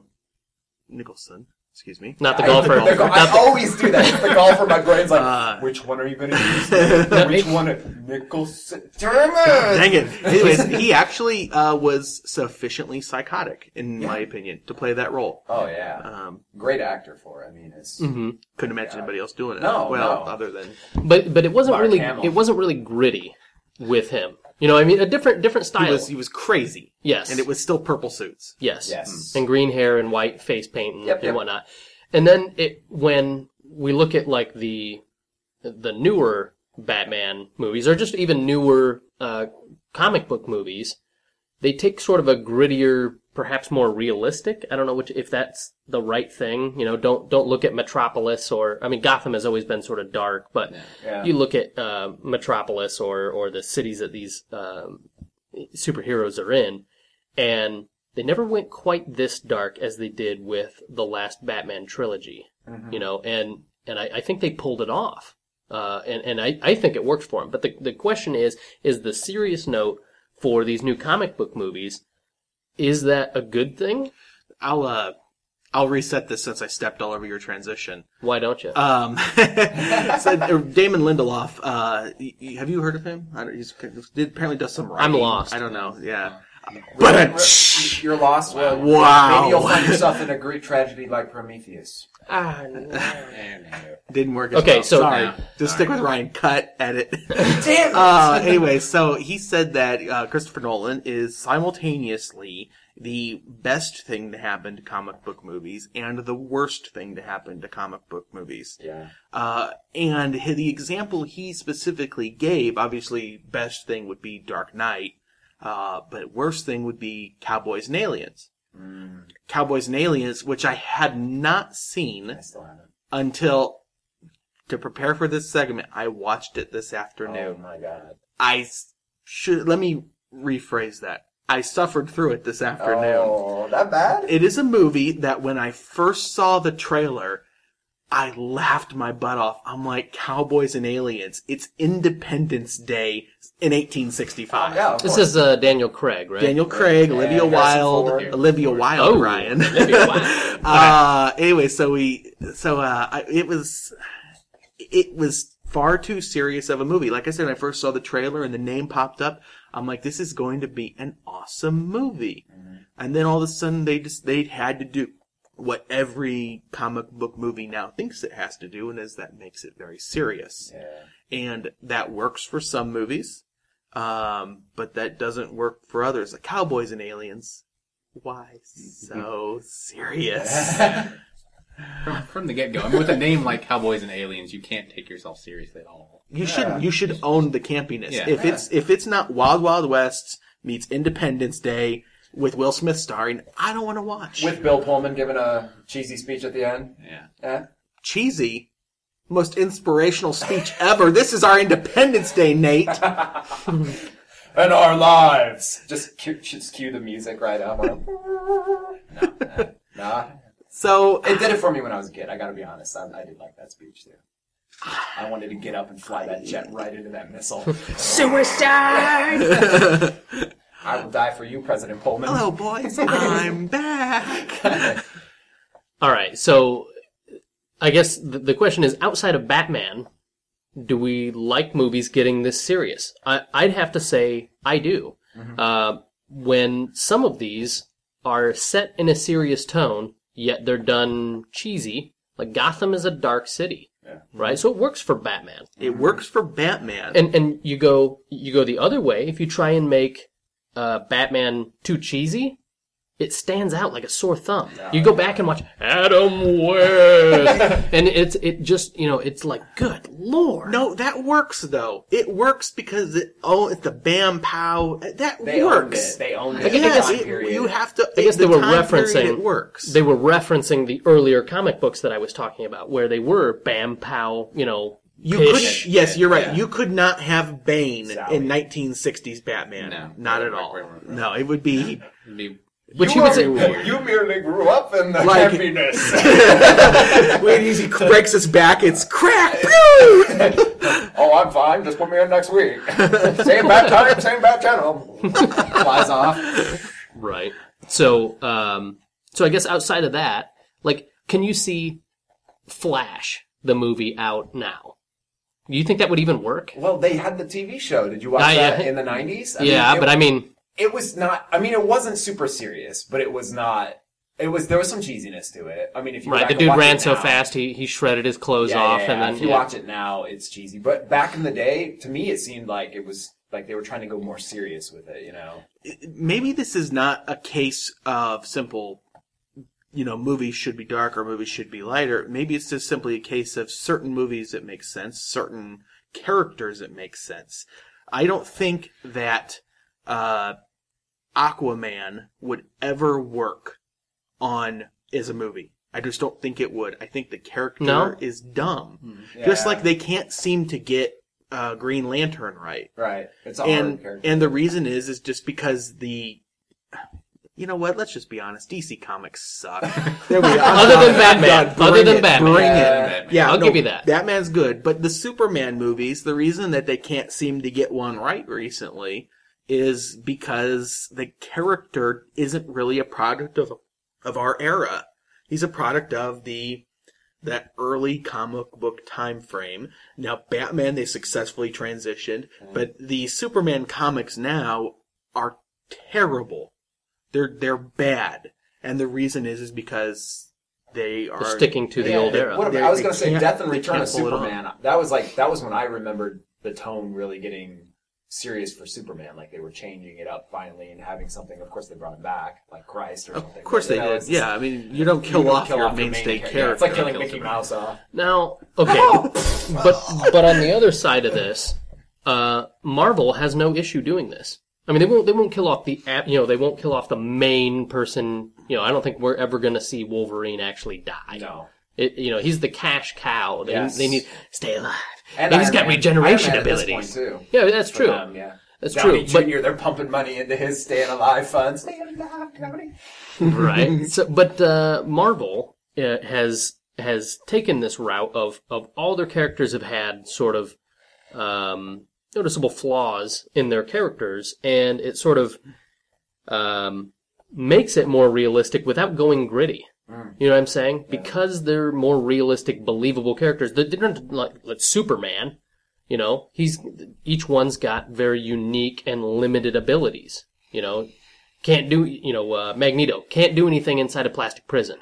B: Nicholson, excuse me.
A: not the
D: I-
A: golfer.
D: the go- I
A: the-
D: always do that. It's the golfer. My brain's like,
B: Uh,
D: which one are you going to use? which one? Nicholson. Damn it!
B: Dang it! Anyways, he actually uh, was sufficiently psychotic, in my opinion, to play that role.
D: Oh yeah,
B: Um,
D: great actor for. it. I mean, it's
A: Mm-hmm.
B: couldn't imagine anybody else doing it.
D: No,
B: well,
D: no.
B: other than
A: But but it wasn't
D: Mark
A: really
D: Hamill.
A: it wasn't really gritty with him. You know, I mean, a different different
B: he
A: style.
B: was he was crazy,
A: yes,
B: and it was still purple suits.
A: yes,
D: Yes.
A: and green hair and white face paint and,
D: Yep,
A: and
D: yep.
A: whatnot. And then it when we look at like the the newer Batman movies, or just even newer uh, comic book movies, they take sort of a grittier, perhaps more realistic. I don't know which if that's the right thing. You know, don't don't look at Metropolis or I mean Gotham has always been sort of dark, but
D: Yeah.
A: you look at uh, Metropolis or or the cities that these um, superheroes are in, and they never went quite this dark as they did with the last Batman trilogy. You know, and and I, I think they pulled it off, uh, and and I, I think it worked for them. But the the question is is the serious note for these new comic book movies is that a good thing?
B: I'll uh, I'll reset this since I stepped all over your transition.
A: Why don't you?
B: Um, so, uh, Damon Lindelof. Uh, y- y- have you heard of him? I don't, he's did, apparently does some writing.
A: I'm lost.
B: I don't know. Yeah.
D: But you're lost. Well,
B: Wow.
D: Maybe you'll find yourself in a Greek tragedy like Prometheus.
A: Ah, no.
B: Didn't work. As
A: Okay,
B: well.
A: so-
B: sorry.
C: No.
B: Just stick with Ryan. Cut. Edit.
D: Damn it!
B: uh, anyway, so he said that uh, Christopher Nolan is simultaneously the best thing to happen to comic book movies and the worst thing to happen to comic book movies.
D: yeah.
B: Uh, and the example he specifically gave, obviously, best thing would be Dark Knight, uh, but worst thing would be Cowboys and Aliens. Cowboys and Aliens, which I had not seen until to prepare for this segment. I watched it this afternoon.
D: Oh my god.
B: I should let me rephrase that. I suffered through it this afternoon.
D: Oh, that bad?
B: It is a movie that when I first saw the trailer, I laughed my butt off. I'm like, Cowboys and Aliens. It's Independence Day in 1865.
D: Yeah,
A: This is uh, Daniel Craig, right?
B: Daniel Craig, Olivia Wilde, Olivia Wilde,
A: Oh,
B: Ryan.
A: Olivia Wilde.
B: uh, anyway, so we, so, uh, I, it was, it was far too serious of a movie. Like I said, when I first saw the trailer and the name popped up, I'm like, this is going to be an awesome movie. And then all of a sudden they just, they had to do what every comic book movie now thinks it has to do, and is that makes it very serious.
D: Yeah.
B: And that works for some movies. Um, but that doesn't work for others. Like Cowboys and Aliens. Why so serious?
C: From, from the get go. I mean, with a name like Cowboys and Aliens, you can't take yourself seriously at all.
B: You
D: Yeah.
B: should you should own the campiness.
C: Yeah.
B: if it's if it's not Wild Wild West meets Independence Day with Will Smith starring, I don't want to watch.
D: With Bill Pullman giving a cheesy speech at the end.
C: Yeah.
D: Yeah.
B: cheesy, most inspirational speech ever. This is our Independence Day, Nate.
D: And our lives. Just cue, just cue the music right up. no, nah, nah.
B: So uh,
D: It did it for me when I was a kid. I gotta be honest. I, I did like that speech too. I wanted to get up and fly that jet right into that missile.
A: Suicide!
D: I will die for you, President Pullman.
B: hello, boys. I'm back.
A: All right, so I guess the, the question is outside of Batman, do we like movies getting this serious? I, I'd have to say I do. Uh, when some of these are set in a serious tone, yet they're done cheesy, like Gotham is a dark city,
D: Yeah.
A: right? So it works for Batman.
B: It works for Batman.
A: And and you go you go the other way. If you try and make uh, Batman too cheesy, it stands out like a sore thumb. You go back and watch Adam West, and it's it just you know it's like good lord.
B: no, that works though. It works because it oh, it's the bam pow. That
D: They owned
B: works.
D: it. They owned
A: I
D: it.
A: guess-
D: the
B: Yes,
D: time
B: it- you have to.
A: I guess
B: the
A: they were
B: time period
A: referencing
B: It works.
A: They were referencing the earlier comic books that I was talking about, where they were bam pow, you know.
B: You
A: pish.
B: could, yes, you're right.
D: Yeah.
B: You could not have Bane
D: Sally.
B: in 1960s Batman.
C: No.
B: not at
C: right,
B: all.
C: right, right, right.
B: No, it would be
C: It'd be-
A: Which
D: you,
A: you would say,
D: are- you merely grew up in the
B: Like-
D: happiness.
B: when he breaks his back. It's crack.
D: Oh, I'm fine. Just put me in next week. same bad time, same bad channel. Flies off.
A: Right. So, um, so I guess outside of that, like, can you see Flash, the movie, out now? Do you think that would even work?
D: Well, they had the TV show. Did you watch
A: yeah.
D: that in the 90s?
A: Yeah,
D: mean, it,
A: but I mean,
D: it was not. I mean, it wasn't super serious, but it was not. It was there was some cheesiness to it. I mean, if you
A: right, the dude ran
D: it
A: so
D: now-
A: fast he, he shredded his clothes
D: Yeah,
A: off,
D: yeah, yeah.
A: and then
D: if you
A: yeah.
D: watch it now, it's cheesy. But back in the day, to me, it seemed like it was like they were trying to go more serious with it. You know?
B: Maybe this is not a case of simple, you know, movies should be dark or movies should be lighter. Maybe it's just simply a case of certain movies that make sense, certain characters that make sense. I don't think that uh, Aquaman would ever work on as a movie. I just don't think it would. I think the character
A: No?
B: is dumb. Just like they can't seem to get uh, Green Lantern right
D: Right. It's a hard
B: and
D: character.
B: and the reason is is just because the you know what let's just be honest dc comics suck there we are
A: Other than Batman.
B: I'm.
A: Other than
B: it.
A: Batman.
B: bring
D: Yeah.
B: it
C: Batman.
B: yeah
A: I'll
B: no,
A: give you that.
B: batman's good but the superman movies the reason that they can't seem to get one right recently is because the character isn't really a product of of our era he's a product of the that early comic book time frame. Now, Batman they successfully transitioned, mm. but the Superman comics now are terrible. They're they're bad, and the reason is is because they are
A: They're sticking to the
D: Yeah,
A: old era.
D: what about- I was
B: they
D: going to say
B: can't-
D: Death and
B: they
D: Return of
B: can't pull it off.
D: Superman. That was like that was when I remembered the tone really getting serious for Superman. Like they were changing it up finally and having something. Of course, they brought him back, like Christ or something.
B: Of course they did. Yeah, I mean you don't
D: you
B: kill
D: don't
B: off your mainstay
D: char-
B: character.
D: yeah, It's like killing Mickey. Mouse off.
A: Now, okay, but but on the other side of this, uh, Marvel has no issue doing this. I mean, they won't they won't kill off the app. You know, they won't kill off the main person. You know, I don't think we're ever going to see Wolverine actually die.
D: No.
A: It, you know, he's the cash cow. They,
D: Yes.
A: they need stay alive.
D: And
A: And, he's got
D: Man.
A: regeneration
D: Iron Man at this
A: abilities. Yeah, that's true.
D: them, yeah.
A: That's
D: Downey
A: true. But
D: They're pumping money into his staying alive fund. Staying alive, Downey.
A: right? So, but uh, Marvel uh, has has taken this route of of all their characters have had sort of um, noticeable flaws in their characters, and it sort of um, makes it more realistic without going gritty. You know what I'm saying? Because they're more realistic, believable characters. They're different, like, like Superman. You know, he's each one's got very unique and limited abilities. You know, can't do you know uh, Magneto can't do anything inside a plastic prison.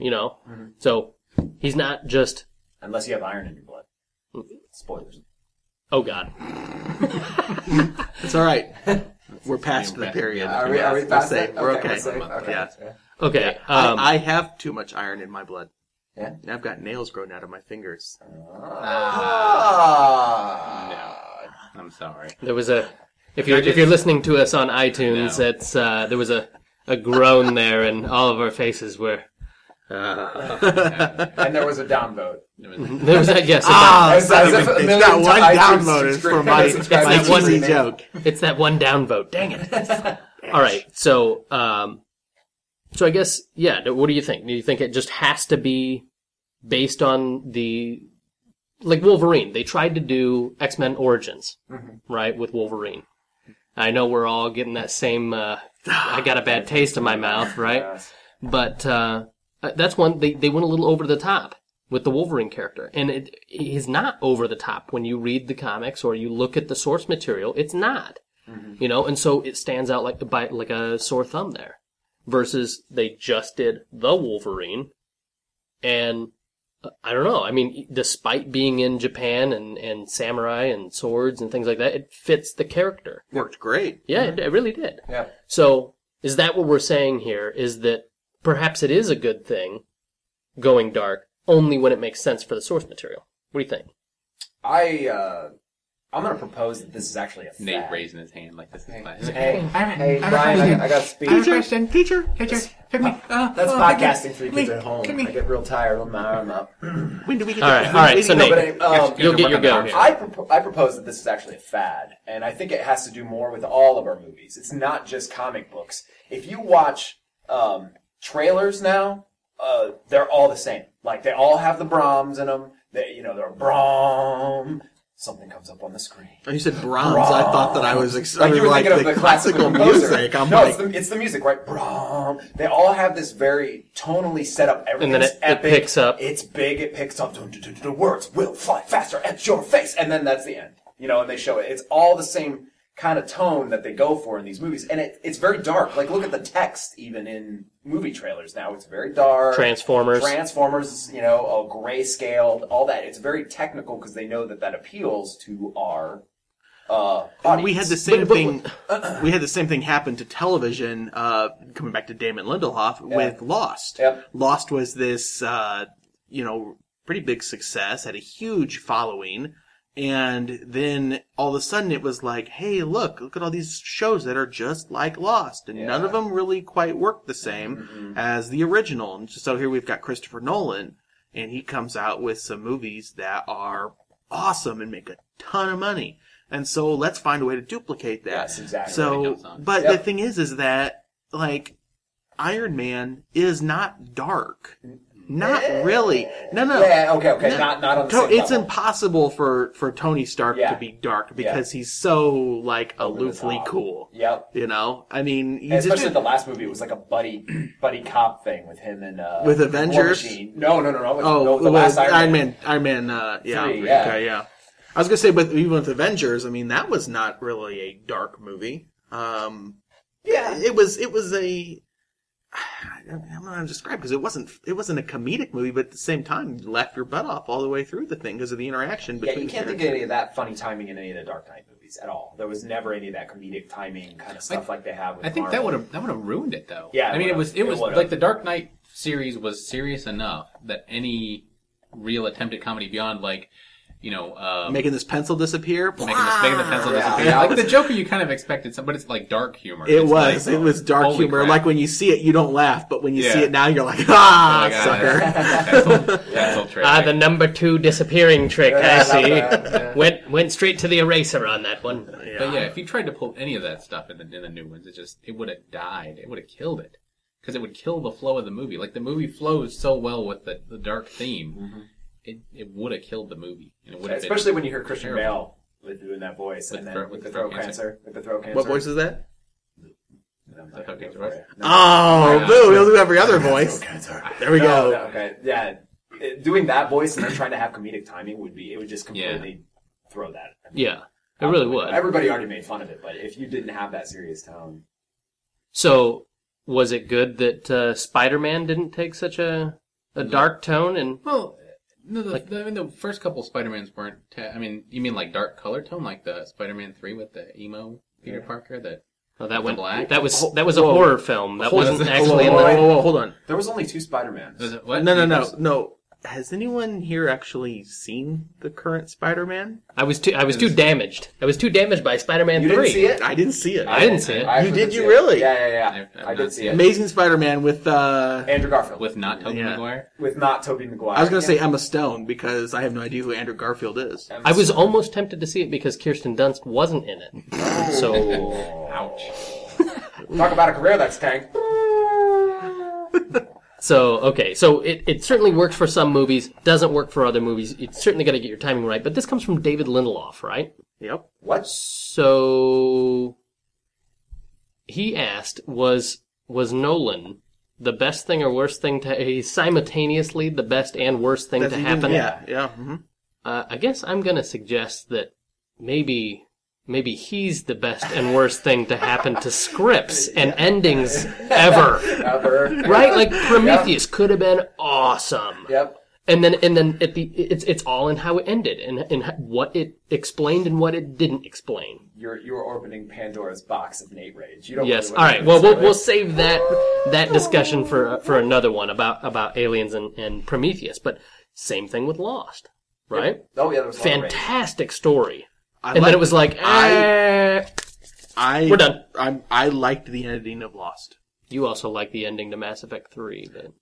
A: You know, so he's not just
D: Unless you have iron in your blood. Spoilers.
A: Oh god.
B: It's all right. We're past the period.
D: Are we, are we
B: We're safe.
D: it?
B: We're
D: we're
B: okay.
D: safe? Okay.
B: Yeah.
A: Okay, um,
B: I, I have too much iron in my blood.
D: Yeah?
B: And I've got nails growing out of my fingers.
D: Ah.
C: I'm sorry.
A: there was a if you're if you're listening to us on iTunes,
C: No.
A: it's uh, there was a a groan there, and all of our faces were. Uh,
D: And there was a downvote.
C: It was-
A: there was a yes.
B: Ah,
D: As-
B: it's not
D: as if a
B: it's
D: million
B: got one
D: times
B: downvote.
D: you've
B: It's for
D: subscribed-
B: my,
D: subscribed
B: my
A: to that one-
B: joke.
A: It's that one downvote. Dang it. All right. So, um, so I guess, yeah. What do you think? Do you think it just has to be based on the, like Wolverine? They tried to do X Men Origins, right, with Wolverine. I know we're all getting that same. Uh, I got a bad taste in my mouth, right?
D: Yes.
A: But uh, uh, that's one they they went a little over the top with the Wolverine character, and it is not over the top when you read the comics or you look at the source material. It's not, you know, and so it stands out like by like a sore thumb there. Versus they just did the Wolverine, and uh, I don't know. I mean, despite being in Japan and and samurai and swords and things like that, it fits the character.
B: Worked great.
A: Yeah, it, it really did.
D: Yeah.
A: So, is that what we're saying here? Is that perhaps it is a good thing going dark only when it makes sense for the source material? What do you think?
D: I, uh, I'm gonna propose that this is actually a fad.
C: Nate raising his hand like this is class.
D: Hey,
E: I'm-
D: hey,
E: I'm
D: Brian, I, I got to speak.
E: I have a question.
B: Teacher.
E: Teacher, pick me. Uh,
D: That's
E: oh,
D: podcasting for you kids at home.
E: Me.
D: I get real tired with my arm up.
B: When do we get
A: All right,
B: to-
A: all right, so Nate-
D: But anyway, um,
A: You'll get your go.
D: I, propo- I propose that this is actually a fad, and I think it has to do more with all of our movies. It's not just comic books. If you watch um, trailers now, uh, they're all the same. Like they all have the Brahms in them. They, you know, they're Brahm. Something comes up on the screen.
B: Oh, you said Brahms. I thought that I was ex-
D: Like you were
B: like
D: thinking of
B: the
D: the classical,
B: music. I'm
D: no,
B: like,
D: it's, the, it's the music, right? Brahm. They all have this very tonally set up. Everything's
A: then it- it picks up.
D: It's big. It picks up. The words will fly faster at your face, and then that's the end. You know, and they show it. It's all the same kind of tone that they go for in these movies, and it, it's very dark. Like look at the text, even in movie trailers now. It's very dark.
A: Transformers.
D: Transformers, you know, all grayscaled, all that. It's very technical because they know that that appeals to our uh, audience.
B: we had the same
A: But- but-
B: thing. we had the same thing happen to television. Uh, coming back to Damon Lindelof with Lost.
D: Yep.
B: Lost was this, uh, you know, pretty big success, had a huge following, and then all of a sudden it was like, hey, look, look at all these shows that are just like Lost, and none of them really quite work the same as the original. And so here we've got Christopher Nolan, and he comes out with some movies that are awesome and make a ton of money. And so let's find a way to duplicate that.
D: Yes, exactly.
B: So, but
D: Yep.
B: the thing is, is that like Iron Man is not dark. Not really. No, no.
D: Yeah, okay, okay.
B: No.
D: Not not on the
B: To- it's
D: level.
B: impossible for for Tony Stark
D: Yeah.
B: to be dark because he's so like aloofly cool.
D: Yep.
B: You know, I mean, he's
D: especially
B: just
D: the last movie, it was like a buddy buddy cop thing with him and uh,
B: With Avengers?
D: No, no, no, no. With,
B: oh,
D: no, the last
B: Iron, Man. Iron Man. Uh, yeah,
D: Three, yeah.
B: Okay, yeah. I was gonna say, but even with Avengers, I mean, that was not really a dark movie. Um,
D: Yeah.
B: it was. It was a. I don't know how to describe because it wasn't. It wasn't a comedic movie, but at the same time, you laugh your butt off all the way through the thing because of the interaction
D: Yeah,
B: between.
D: you
B: the
D: can't think of any of that funny timing in any of the Dark Knight movies at all. There was never any of that comedic timing kind of stuff like they have with
C: I think that would have that would have ruined it though.
D: Yeah,
C: I mean it was it
D: It
C: was
D: would've.
C: like the Dark Knight series was serious enough that any real attempt at comedy beyond like you know um,
B: making this pencil disappear.
C: making, the, making the pencil
D: Yeah.
C: disappear.
D: Yeah.
C: Like the Joker, you kind of expected some, but it's like dark humor.
B: It
C: It's
B: was.
C: like,
B: it was dark humor.
C: crap.
B: Like when you see it, you don't laugh, but when you
C: Yeah.
B: see it now, you're like,
C: Oh
B: ah,
C: my God,
B: sucker.
C: pencil, pencil trick.
A: Ah, the number two disappearing trick. I see.
D: yeah.
A: Went went straight to the eraser on that one.
C: But yeah, if you tried to pull any of that stuff in the in the new ones, it just it would have died. It would have killed it. because it would kill the flow of the movie. Like the movie flows so well with the, the dark theme, it it would have killed the movie, and it would have
D: Especially when you hear Christian
C: terrible.
D: Bale with doing that voice,
C: With
D: and
C: the
D: then
C: throat-
D: with,
C: with
D: the
C: the
D: throat
C: throat
D: cancer, with the throat cancer.
B: What voice is that?
D: I'm not
C: The throat
D: gonna
C: cancer
D: go for
C: voice?
D: it. No.
B: Oh,
C: Yeah.
B: boo! He'll do every other voice.
D: Throat cancer.
B: There we
D: No,
B: go.
D: no, okay, yeah, It- doing that voice and then trying to have comedic timing would be it would just
C: Yeah.
D: completely throw that.
A: Yeah, it really would.
D: Everybody already made fun of it, but if you didn't have that serious tone,
A: So, was it good that uh, Spider-Man didn't take such a a dark tone? And
C: Well, no, the, the, I mean, the first couple Spider-Mans weren't. ta- I mean, you mean like dark color tone, like the Spider-Man 3 with the emo Peter Parker? That
A: oh, that went
C: black?
A: that was that was a
B: whoa.
A: horror film. That
B: Hold
A: wasn't
B: on.
A: actually in
B: whoa,
A: the.
B: whoa, whoa, whoa, hold on.
D: there was only two Spider Mans.
C: was what?
B: No, no, no, no. Has anyone here actually seen the current Spider-Man?
A: I was too I was too damaged. I was too damaged by Spider-Man
D: You
A: Three.
D: didn't see it?
B: I didn't see it.
A: I didn't see it.
D: I
B: You did,
D: did
B: you
D: see it.
B: really?
D: Yeah, yeah, yeah.
C: I've- I've
D: I
C: not
D: did see it.
B: Amazing Spider-Man with uh,
D: Andrew Garfield
C: with not Tobey
B: Yeah.
C: Maguire.
D: with not Tobey Maguire.
B: I was going to say Emma Stone because I have no idea who Andrew Garfield is.
D: Emma
A: I was
D: Stone.
A: almost tempted to see it because Kirsten Dunst wasn't in it. So
C: Ouch.
D: Talk about a career that's tanked.
A: so okay. So it, it certainly works for some movies, doesn't work for other movies. It's certainly got to get your timing right. But this comes from David Lindelof, right?
B: Yep.
D: What?
A: So he asked, was was Nolan the best thing or worst thing to eh, simultaneously the best and worst thing
B: That's
A: to
B: even-
A: happen?
B: Yeah, yeah. hmm
A: Uh, I guess I'm gonna suggest that maybe maybe he's the best and worst thing to happen to scripts and endings ever.
D: Ever.
A: Right? Like Prometheus could have been awesome.
D: Yep.
A: And then and then at the it's it's all in how it ended and and what it explained and what it didn't explain.
D: You're you're opening Pandora's box of Nate Rage. You don't.
A: Yes. All right. Well, we'll we'll save that that discussion for for another one about about aliens and and Prometheus. But same thing with Lost, right?
D: Oh yeah, there was a lot of rage.
A: Fantastic story.
B: I
A: and
B: like-
A: then it was like,
B: I-
A: eh.
B: I
A: We're done.
B: I I liked the ending of Lost.
A: You also like the ending to Mass Effect Three, but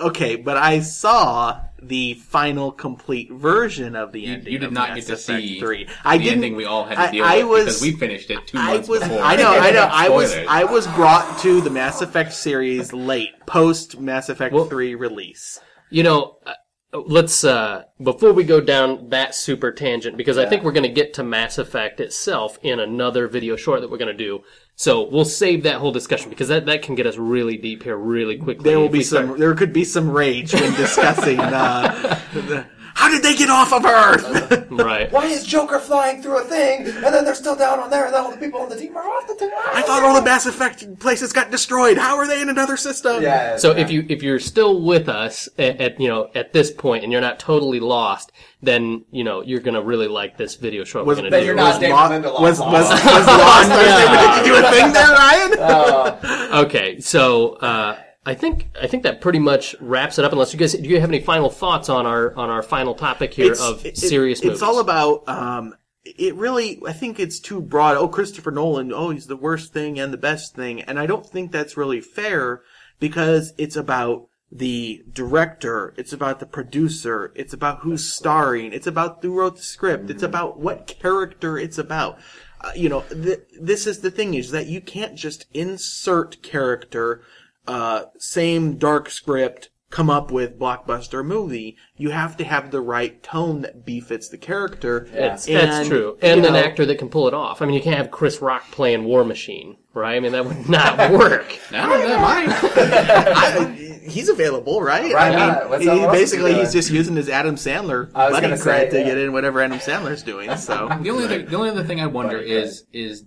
B: okay, but I saw the final complete version of the
C: You,
B: ending.
C: you did
B: of
C: not
B: Mass
C: get to
B: Effect
C: see
B: Three. I
C: the
B: didn't.
C: ending we all had to
B: I-
C: deal
B: I
C: with
B: was-
C: because we finished it two
B: I
C: months
B: was.
C: before.
B: I know. I know. I was. I was brought to the Mass Effect series late, post Mass Effect
A: Well-
B: Three release.
A: you know, uh, let's uh before we go down that super tangent because I think we're going to get to Mass Effect itself in another video short that we're going to do. So we'll save that whole discussion because that that can get us really deep here really quickly.
B: There will be
A: we start-
B: some. There could be some rage when discussing. Uh, the, how did they get off of Earth?
A: right.
D: Why is Joker flying through a thing, and then they're still down on there, and all the people on the team are off the thing?
B: I thought all the Mass Effect places got destroyed. How are they in another system?
D: Yeah.
A: So
D: yeah.
A: if you if you're still with us at, at you know at this point and you're not totally lost, then you know you're gonna really like this video short
B: Was-
A: we're gonna
D: Then
A: do.
D: you're not
B: was
D: David
B: Lo-
D: Lindelof.
B: was was,
D: Lost.
B: was Lost Thursday? Did you do a thing there, Ryan?
D: Uh,
A: Okay, so uh, I think I think that pretty much wraps it up. Unless you guys do you have any final thoughts on our on our final topic here of
B: it-
A: serious
B: it-
A: movies?
B: It's all about. Um, it really, I think it's too broad. Oh, Christopher Nolan. Oh, he's the worst thing and the best thing, and I don't think that's really fair because it's about the director. It's about the producer. It's about who's starring. It's about who wrote the script. It's about what character it's about. Uh, you know, th- this is the thing is that you can't just insert character, uh, same dark script, come up with blockbuster movie. You have to have the right tone that befits the character.
A: That's,
B: And,
A: that's true, and an
B: know,
A: actor that can pull it off. I mean, you can't have Chris Rock playing War Machine, right? I mean, that would not work.
C: No, no, mine.
B: I, he's available, right?
D: Right,
B: I mean,
D: What's
B: he-
D: else is he
B: basically he's just using his Adam Sandler
D: I was
B: buddy
D: gonna say,
B: credit to
D: yeah.
B: get in whatever Adam Sandler's doing. So
C: The only other, the only other thing I wonder
D: Right,
C: is is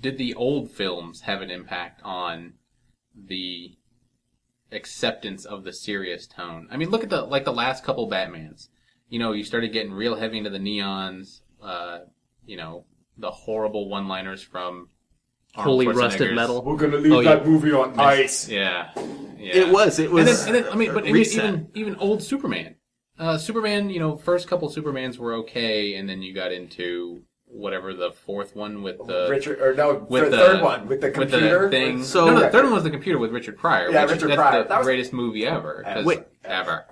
C: did the old films have an impact on the acceptance of the serious tone? I mean, look at the like the last couple Batmans. You know, you started getting real heavy into the neons. Uh, you know, the horrible one-liners from Arnold
A: Holy rusted metal.
D: we're gonna leave
A: Oh, yeah.
D: that movie on ice.
C: Yeah, yeah.
B: it was. It
C: And
B: was.
C: then, and then, I mean, but even,
B: reset.
C: even even old Superman, uh, Superman, you know, first couple Supermans were okay, and then you got into whatever the fourth one with the
D: Richard, or no,
C: with
D: the,
C: the
D: third one with the
C: with
D: computer.
C: the thing.
B: So-
C: no, no, the third one was the computer with Richard Pryor.
D: Yeah,
C: which,
D: Richard
C: that's
D: Pryor.
C: the
D: That was-
C: greatest movie ever.
B: Wait.
C: ever.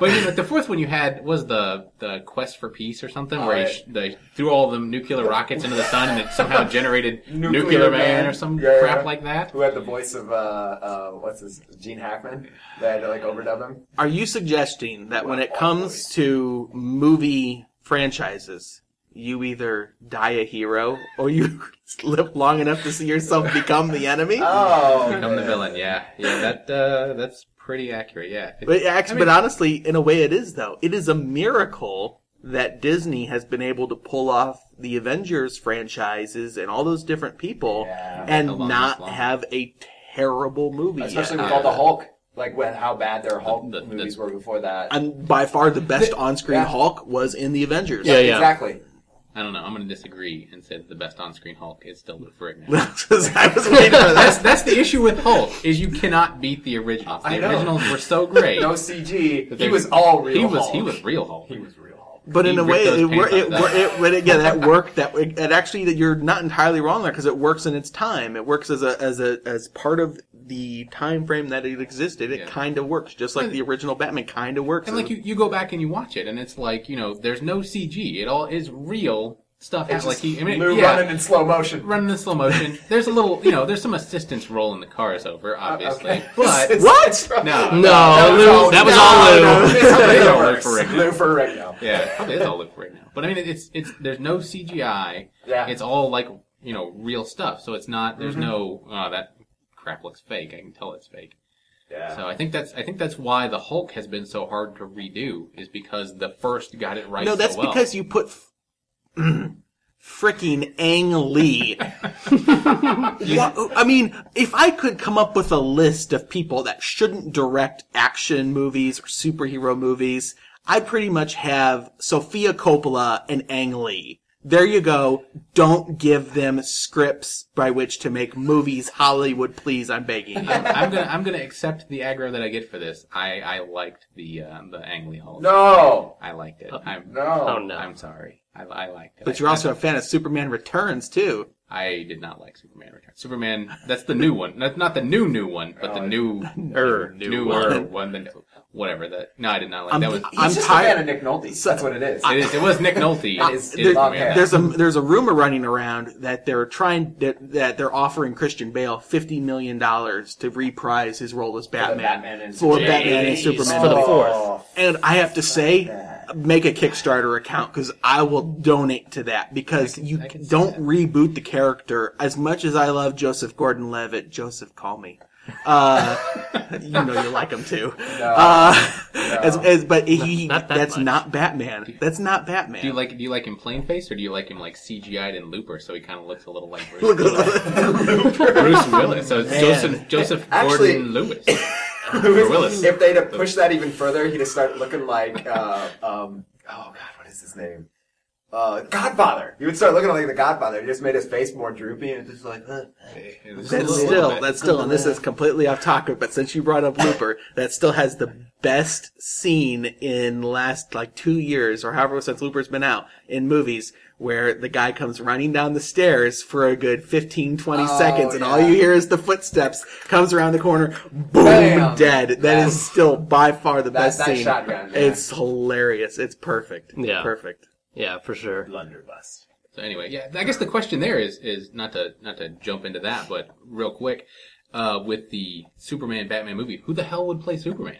C: But you know, the fourth one you had was the the Quest for Peace or something, where he
D: right.
C: sh- they threw all the nuclear rockets into the sun and it somehow generated
D: Nuclear
C: Nuclear, Man,
D: Man.
C: or some
D: Yeah,
C: crap
D: yeah.
C: like that.
D: Who had the voice of uh, uh what's his Gene Hackman? They had to like overdub him.
B: Are you suggesting that when it comes to movie franchises, you either die a hero or you live long enough to see yourself become the enemy?
D: Oh,
C: Become the villain. Yeah, yeah. That uh, that's pretty accurate. Yeah.
B: But, actually, but honestly, in a way, it is though. It is a miracle that Disney has been able to pull off the Avengers franchises and all those different people
D: Yeah.
B: and
C: Along
B: not
C: this line.
B: have a terrible movie.
D: Especially
B: yet.
D: with all the Hulk, like when how bad their Hulk
C: The- the-
D: movies were before that.
B: And by far, the best on-screen
D: Yeah.
B: Hulk was in the Avengers.
A: Yeah, yeah.
D: exactly.
C: I don't know. I'm going to disagree and say that the best on-screen Hulk is still Lou Ferrigno.
B: I was waiting for
C: That's
B: that.
C: that's the issue with Hulk is you cannot beat the originals. The
D: I know.
C: originals were so great.
D: No CG. He was all real.
C: He was
D: Hulk.
C: he was real Hulk.
D: He was real. Hulk.
B: But in
C: He
B: a way,
C: those
B: it, wor-
C: pants
B: it,
C: off
B: wor-
C: that.
B: it, but again, that worked. That it, it actually that you're not entirely wrong there because it works in its time. It works as a as a as part of the time frame that it existed. It
C: Yeah.
B: kind of works, just like
C: And-
B: the original Batman kind of works.
C: And like you, you go back and you watch it, and it's like you know, there's no CG. It all is real stuff.
D: It's
C: like
D: just
C: he, I mean,
D: Lou
C: yeah,
D: running in slow motion.
C: running in slow motion. There's a little, you know, there's some assistance rolling the cars over, obviously,
D: Okay.
C: but
D: What?
C: no,
A: No,
D: That was
A: Lou,
D: all-
A: that was
D: no,
A: all Lou.
D: no, it's how
C: They
D: it
C: don't for it.
D: Lou Ferrigno.
C: yeah, probably is all look right now. But I mean, it's it's there's no CGI.
D: Yeah.
C: It's all like you know real stuff. So it's not. There's
D: Mm-hmm.
C: no oh that crap looks fake. I can tell it's fake.
D: Yeah.
C: So I think that's I think that's why the Hulk has been so hard to redo is because the first got it right.
B: no, that's
C: so well.
B: because you put. F- Fricking Ang Lee. I mean, if I could come up with a list of people that shouldn't direct action movies or superhero movies, I pretty much have Sofia Coppola and Ang Lee. There you go. Don't give them scripts by which to make movies. Hollywood, please, I'm begging you.
C: I'm gonna I'm gonna accept the aggro that I get for this. I I liked the uh, the Ang Lee Hulk.
D: no.
C: I liked it. I'm
D: No.
A: Oh no.
C: I'm sorry. I, I liked it.
B: But you're also a fan of Superman Returns, too.
C: I did not like Superman Returns. Superman. That's the new one. That's not the new new one, but the new
B: Er,
C: newer one. The, whatever that. No, I did not like
B: I'm-
C: that. Was
D: He's
B: I'm
D: just
B: tired-
D: a fan of Nick Nolte. So, That's what it is.
C: it, is, it was Nick Nolte. It is, it is
B: There-
D: long
B: there's a there's a rumor running around that they're trying that, that they're offering Christian Bale fifty million dollars to reprise his role as Batman
D: Batman and
B: for
D: Superman.
B: Batman and
C: Jeez.
B: Superman.
A: For the
B: movie.
A: fourth.
B: And I have to say, make a Kickstarter account because I will donate to that because you
C: I can see
B: don't
C: that.
B: reboot the character. As much as I love Joseph Gordon-Levitt, Joseph, call me. Uh, you know you like him too. Uh, as, as, but he,
A: Not that
B: that's
A: much.
B: not Batman. That's not Batman.
C: Do you like do you like him plain face or do you like him like CGI'd in Looper so he kind of looks a little like Bruce Willis? Bruce Willis. So
B: Man.
C: Joseph Joseph
D: Actually-
C: Gordon Lewis. Or Willis.
D: If they'd have pushed that even further, he'd have started looking like, uh, um, oh god, what is his name? Uh, Godfather. He would start looking like the Godfather. He just made his face more droopy and it's just like, huh.
B: That's still, that's still, and this is completely off topic, but since you brought up Looper, that still has the best scene in last like two years or however since Looper's been out in movies where the guy comes running down the stairs for a good 15, 20
D: Oh,
B: seconds and all you hear is the footsteps, comes around the corner, boom,
D: Bam.
B: dead. That
D: Yeah.
B: is still by far the
D: That-
B: best
D: that
B: scene.
D: shotgun, yeah.
B: It's hilarious. It's perfect.
A: Yeah.
B: Perfect.
A: Yeah, for sure.
D: Blunderbuss.
C: So anyway, yeah, I guess the question there is is not to not to jump into that, but real quick, uh, with the Superman Batman movie, who the hell would play Superman?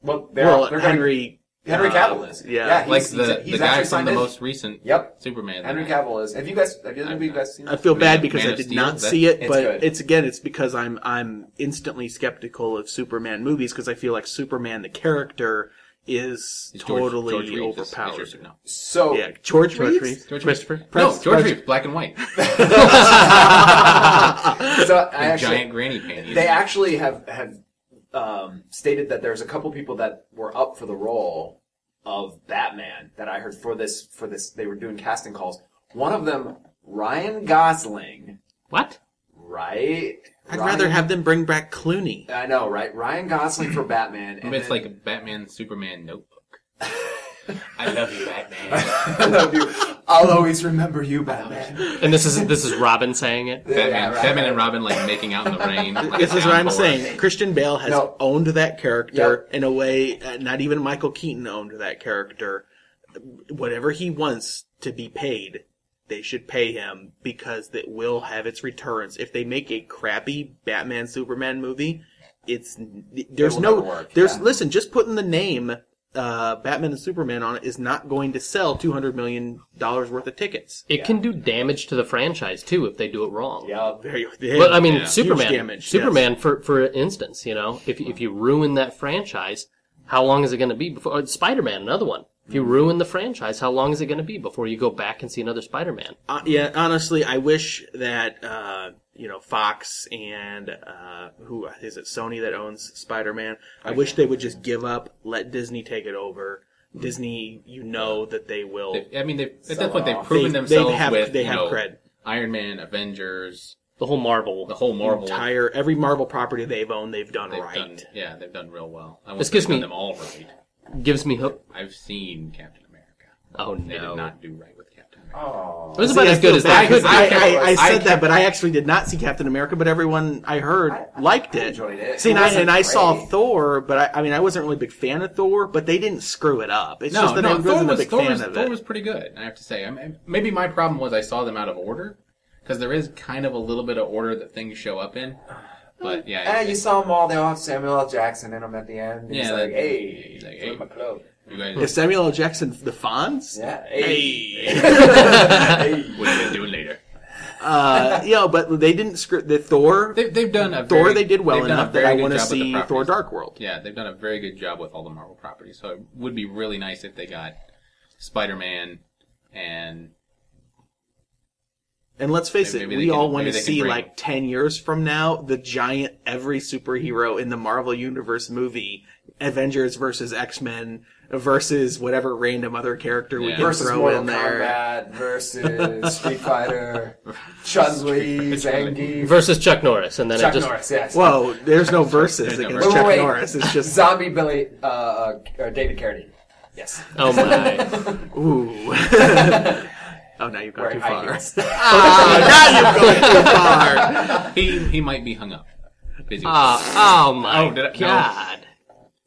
D: Well, they're,
B: Well,
D: they're gonna-
B: Henry,
D: Henry
B: uh,
D: Cavill is.
B: yeah.
D: he's,
C: Like
D: he's,
C: the
D: he's
C: the guy from
D: signed
C: the
D: in.
C: most recent
D: Yep.
C: Superman.
D: Henry Cavill is. Have you guys? Have you, have you guys seen?
B: I
D: it?
B: feel
C: Man-
B: bad because
C: Man
B: I did
C: Steel,
B: not see it, but
D: good.
B: it's again, it's because I'm I'm instantly skeptical of Superman movies because I feel like Superman the character is
C: It's George-
B: totally
C: George Reeves is- is
B: overpowered.
C: yours, no.
D: So
B: Yeah, George Reeves.
C: George
A: Christopher?
C: Reeves.
B: Press-
C: no, George
B: press-
C: Reeves, black and white,
D: so I
C: and
D: actually,
C: giant granny panties.
D: they actually have have um, stated that there's a couple people that were up for the role of Batman that I heard for this for this. They were doing casting calls. One of them, Ryan Gosling,
A: What?
D: right?
B: I'd
D: Ryan-
B: rather have them bring back Clooney.
D: I know, right? Ryan Gosling for Batman.
C: I
D: And
C: it's
D: then-
C: like a Batman Superman Notebook. I love you, Batman.
D: I love you. I'll always remember you, Batman.
A: And this is this is Robin saying it.
C: Batman,
D: Yeah, right,
C: Batman
D: right.
C: and Robin like making out in the rain. Like
B: This is what I'm
C: downpour.
B: saying. Christian Bale has
D: No.
B: owned that character in a way uh, not even Michael Keaton owned that character. Whatever he wants to be paid, they should pay him because it will have its returns. If they make a crappy Batman Superman movie, it's there's
D: will
B: no
D: work,
B: there's
D: yeah.
B: listen, just putting the name uh, Batman and Superman on it is not going to sell 200 million dollars worth of tickets.
A: It can do damage to the franchise too if they do it wrong.
D: Yeah.
B: Very
A: But I mean,
C: Yeah.
A: Superman.
B: damage,
A: Superman, for for instance, you know, if if you ruin that franchise, how long is it going to be before uh, Spider-Man? Another one. If you ruin the franchise, how long is it going to be before you go back and see another Spider-Man?
B: Uh, yeah, honestly, I wish that uh, you know Fox and uh, who is it Sony that owns Spider-Man. I wish they would just give up, let Disney take it over. Disney, you know that they will.
C: They- I mean, they've, at that point, they've proven
B: They-
C: themselves
B: they have-
C: with
B: they
C: you
B: have
C: know,
B: cred.
C: Iron Man, Avengers,
A: The whole Marvel.
C: the whole Marvel.
B: entire every Marvel property they've owned, they've done
C: they've
B: right.
C: done, yeah, they've done real well. I
A: This
C: won't
A: gives me-
C: them all right.
A: Gives me hope.
C: I've seen Captain America.
A: Oh
C: They
A: no.
C: did not do right with Captain America.
D: Oh.
A: It was about
B: I
A: as good as
B: bad
A: they could.
B: 'cause I,
D: be.
B: I, I
D: I
B: said
D: kept-
B: that, but I actually did not see Captain America. But everyone I heard
D: I-
B: liked
D: I
B: it.
D: enjoyed it.
B: See,
D: It
B: and I, and I saw. Thor, but I, I mean, I wasn't really a big fan of Thor. But they didn't screw it up. It's just that I
C: Thor
B: wasn't
C: was,
B: a big
C: Thor
B: fan
C: was,
B: of
C: Thor
B: it.
C: was pretty good. I have to say. I mean, maybe my problem was I saw them out of order because there is kind of a little bit of order that things show up in. But yeah,
D: And you saw them all. They all have Samuel L. Jackson in them at the end. He's
C: Yeah,
D: like,
C: that-
D: hey,
C: he's like, hey.
D: my clothes?
C: you guys,
B: Is Samuel L. Jackson the Fonz?
D: Yeah.
B: Hey.
D: Hey.
C: what are you gonna do later?
B: uh, you know, but they didn't script the Thor.
C: They, they've done a
B: Thor,
C: very-
B: they did well
C: they've done a
B: enough that
C: very
B: I
C: good
B: want to
C: job with the
B: see. Thor: Dark World.
C: Yeah, they've done a very good job with all the Marvel properties. So it would be really nice if they got Spider-Man and
B: And let's face
C: Maybe
B: it,
C: they
B: we
C: can-
B: all want to see
C: bring-
B: like ten years from now the giant every superhero in the Marvel Universe movie, Avengers versus X Men versus whatever random other character we can
D: Versus
B: throw
D: Mortal
B: in there.
D: Kombat versus Street Fighter, Chun Li, Zangief,
A: Versus Chuck Norris, and then
D: Chuck
A: it just
D: Norris. Yes.
B: Whoa, there's no
C: versus
B: against
C: verses.
B: Chuck
D: Wait, wait, wait.
B: Norris. It's just
D: Zombie Billy, uh, uh, or David Carradine. Yes.
A: oh my.
B: ooh. oh, now you've gone too far.
D: heels.
B: Ah, now you've gone too far.
C: he he might be hung up. Busy. with
A: Oh, oh my
C: Oh, did I- no.
A: god.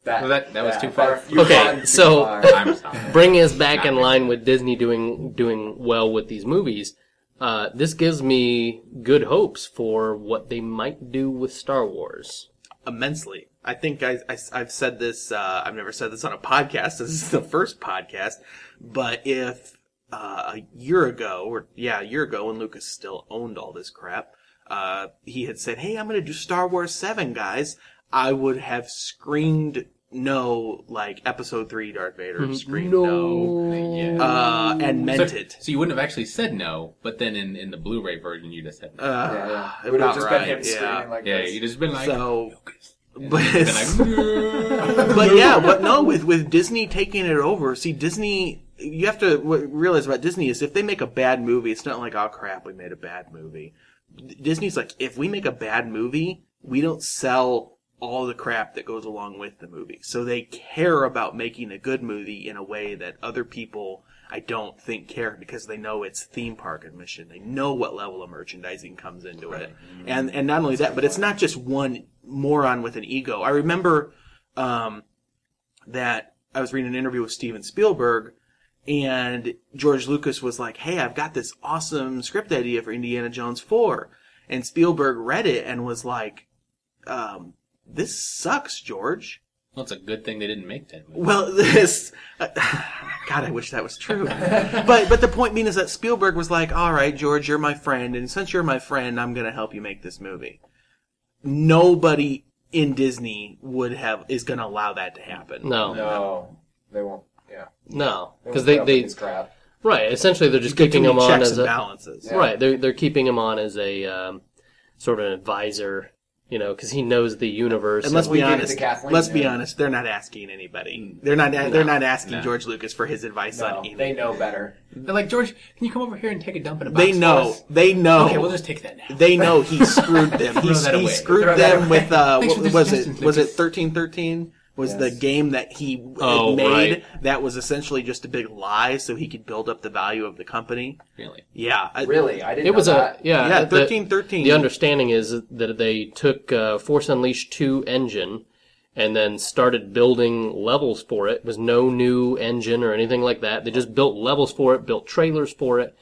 D: That,
C: Well, that- that was
D: yeah,
C: too far.
D: you've
A: Okay,
D: too
A: so-
D: far.
C: I'm.
A: Bringing us back
C: Not
A: in
C: really.
A: line with Disney doing doing well with these movies, uh, this gives me good hopes for what they might do with Star Wars.
B: immensely. I think I, I, have said this, uh, I've never said this on a podcast. This is the first podcast. But if, uh, a year ago, or yeah, a year ago when Lucas still owned all this crap, uh, he had said, Hey, I'm going to do Star Wars 7, guys. I would have screamed no, like episode 3 Darth Vader screamed no,
C: Yeah.
B: uh, and meant
C: so,
B: it.
C: so you wouldn't have actually said no, but then in, in the Blu-ray version you just said no.
B: Uh,
D: yeah, yeah. It would
B: about
D: have just
B: right,
D: been him
B: yeah.
D: screaming like
C: yeah,
D: this.
C: you just been like,
B: So,
C: and
B: but
C: then been like,
B: but yeah, but no, with with Disney taking it over, see Disney. You have to realize about Disney is if they make a bad movie, it's not like oh crap, we made a bad movie. D- Disney's like if we make a bad movie, we don't sell all the crap that goes along with the movie. So they care about making a good movie in a way that other people I don't think care because they know it's theme park admission. They know what level of merchandising comes into it. And and not only that, but it's not just one moron with an ego. I remember um, that I was reading an interview with Steven Spielberg, and George Lucas was like, "Hey, I've got this awesome script idea for Indiana Jones 4." And Spielberg read it and was like, um, "This sucks, George."
C: well, it's a good thing they didn't make that movie.
B: Well, this, God, I wish that was true. but but the point being is that Spielberg was like, "All right, George, you're my friend, and since you're my friend, I'm going to help you make this movie." Nobody in Disney would have is going to allow that to happen.
A: No, no,
D: No, they won't. Yeah,
A: because they
D: put up
A: they
D: crap.
A: right. Essentially, they're just
B: Get
A: keeping
B: too
A: him on
B: checks
A: as
B: and
A: a
B: balances.
D: Yeah.
A: right. They're they're keeping him on as a um, sort of an advisor, you know, because he knows the universe.
B: And let's
A: and-
B: be
D: did it
B: honest.
D: to Kathleen,
B: let's be
D: yeah.
B: honest. They're not asking anybody. They're not. They're not asking
C: no.
B: George Lucas for his advice
D: No,
B: on anything.
D: they know better.
C: They're like, George, can you come over here and take a dump in a box
B: They
C: for
B: know.
C: us?"
B: They know.
C: Okay, we'll just take that now.
B: they know he screwed them. He,
C: Throw that
B: he
C: away.
B: screwed
D: Throw that
B: them
D: away.
B: with uh,
C: Thanks
B: what
C: for the
B: was it?
C: suggestions,
B: Was it
C: Lucas.
B: thirteen thirteen? Was
D: Yes.
B: the game that he
A: Oh,
B: had made
A: right.
B: that was essentially just a big lie so he could build up the value of the company.
C: Really?
B: Yeah. I-
D: Really, I didn't.
A: It was
D: know
A: a
D: that.
A: yeah.
B: Yeah,
A: the-
B: 1313.
A: The understanding is that they took uh, Force Unleashed two engine and then started building levels for it. It was no new engine or anything like that. They just built levels for it, built trailers for it,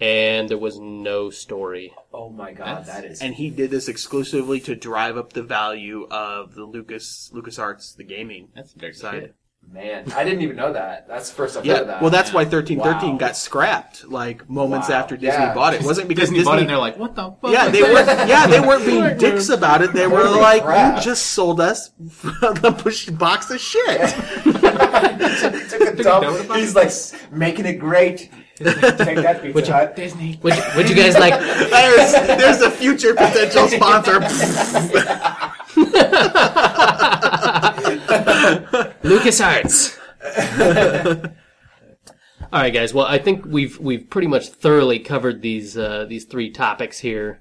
A: and there was no story.
D: Oh my god,
C: That's-
D: that is.
B: and he did this exclusively to drive up the value of the Lucas LucasArts, the gaming
C: That's very
B: side.
C: good.
D: Man, I didn't even know that. That's the first I've heard
B: Yeah,
D: of that.
B: well, that's why 1313
D: Wow.
B: got scrapped like moments
D: Wow.
B: after Disney
D: Yeah.
B: bought it. It wasn't because
C: Disney,
B: Disney,
C: bought it and they're like, what the fuck?
B: yeah, they weren't. Yeah, they weren't being dicks about it. They were
D: Holy
B: like,
D: crap.
B: "You just sold us a push box of shit."
D: he took a dump. He's like making it great. Take that Pizza Hut.
C: Disney.
A: Would, would you guys like?
B: there's, there's a future potential sponsor.
A: LucasArts. All right, guys. Well, I think we've we've pretty much thoroughly covered these uh, these three topics here,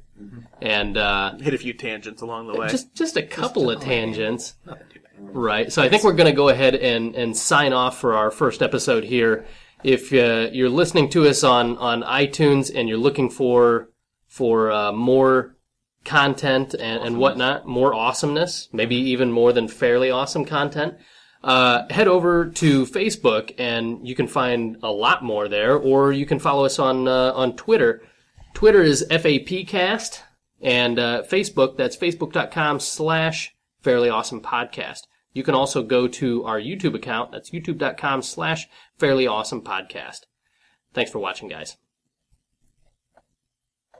A: and uh,
B: Hit a few tangents along the way.
A: just just a couple of tangents.
C: Nothing too bad.
A: Right. So I think we're going to go ahead and, and sign off for our first episode here. If uh, you're listening to us on, on iTunes and you're looking for for uh, more content and, and whatnot, more awesomeness, maybe even more than fairly awesome content, uh, head over to Facebook and you can find a lot more there, or you can follow us on uh, on Twitter. Twitter is FAPcast, and uh, Facebook, that's facebook.com slash fairly awesome podcast. You can also go to our YouTube account, that's youtube.com slash fairly awesome podcast. Thanks for watching, guys.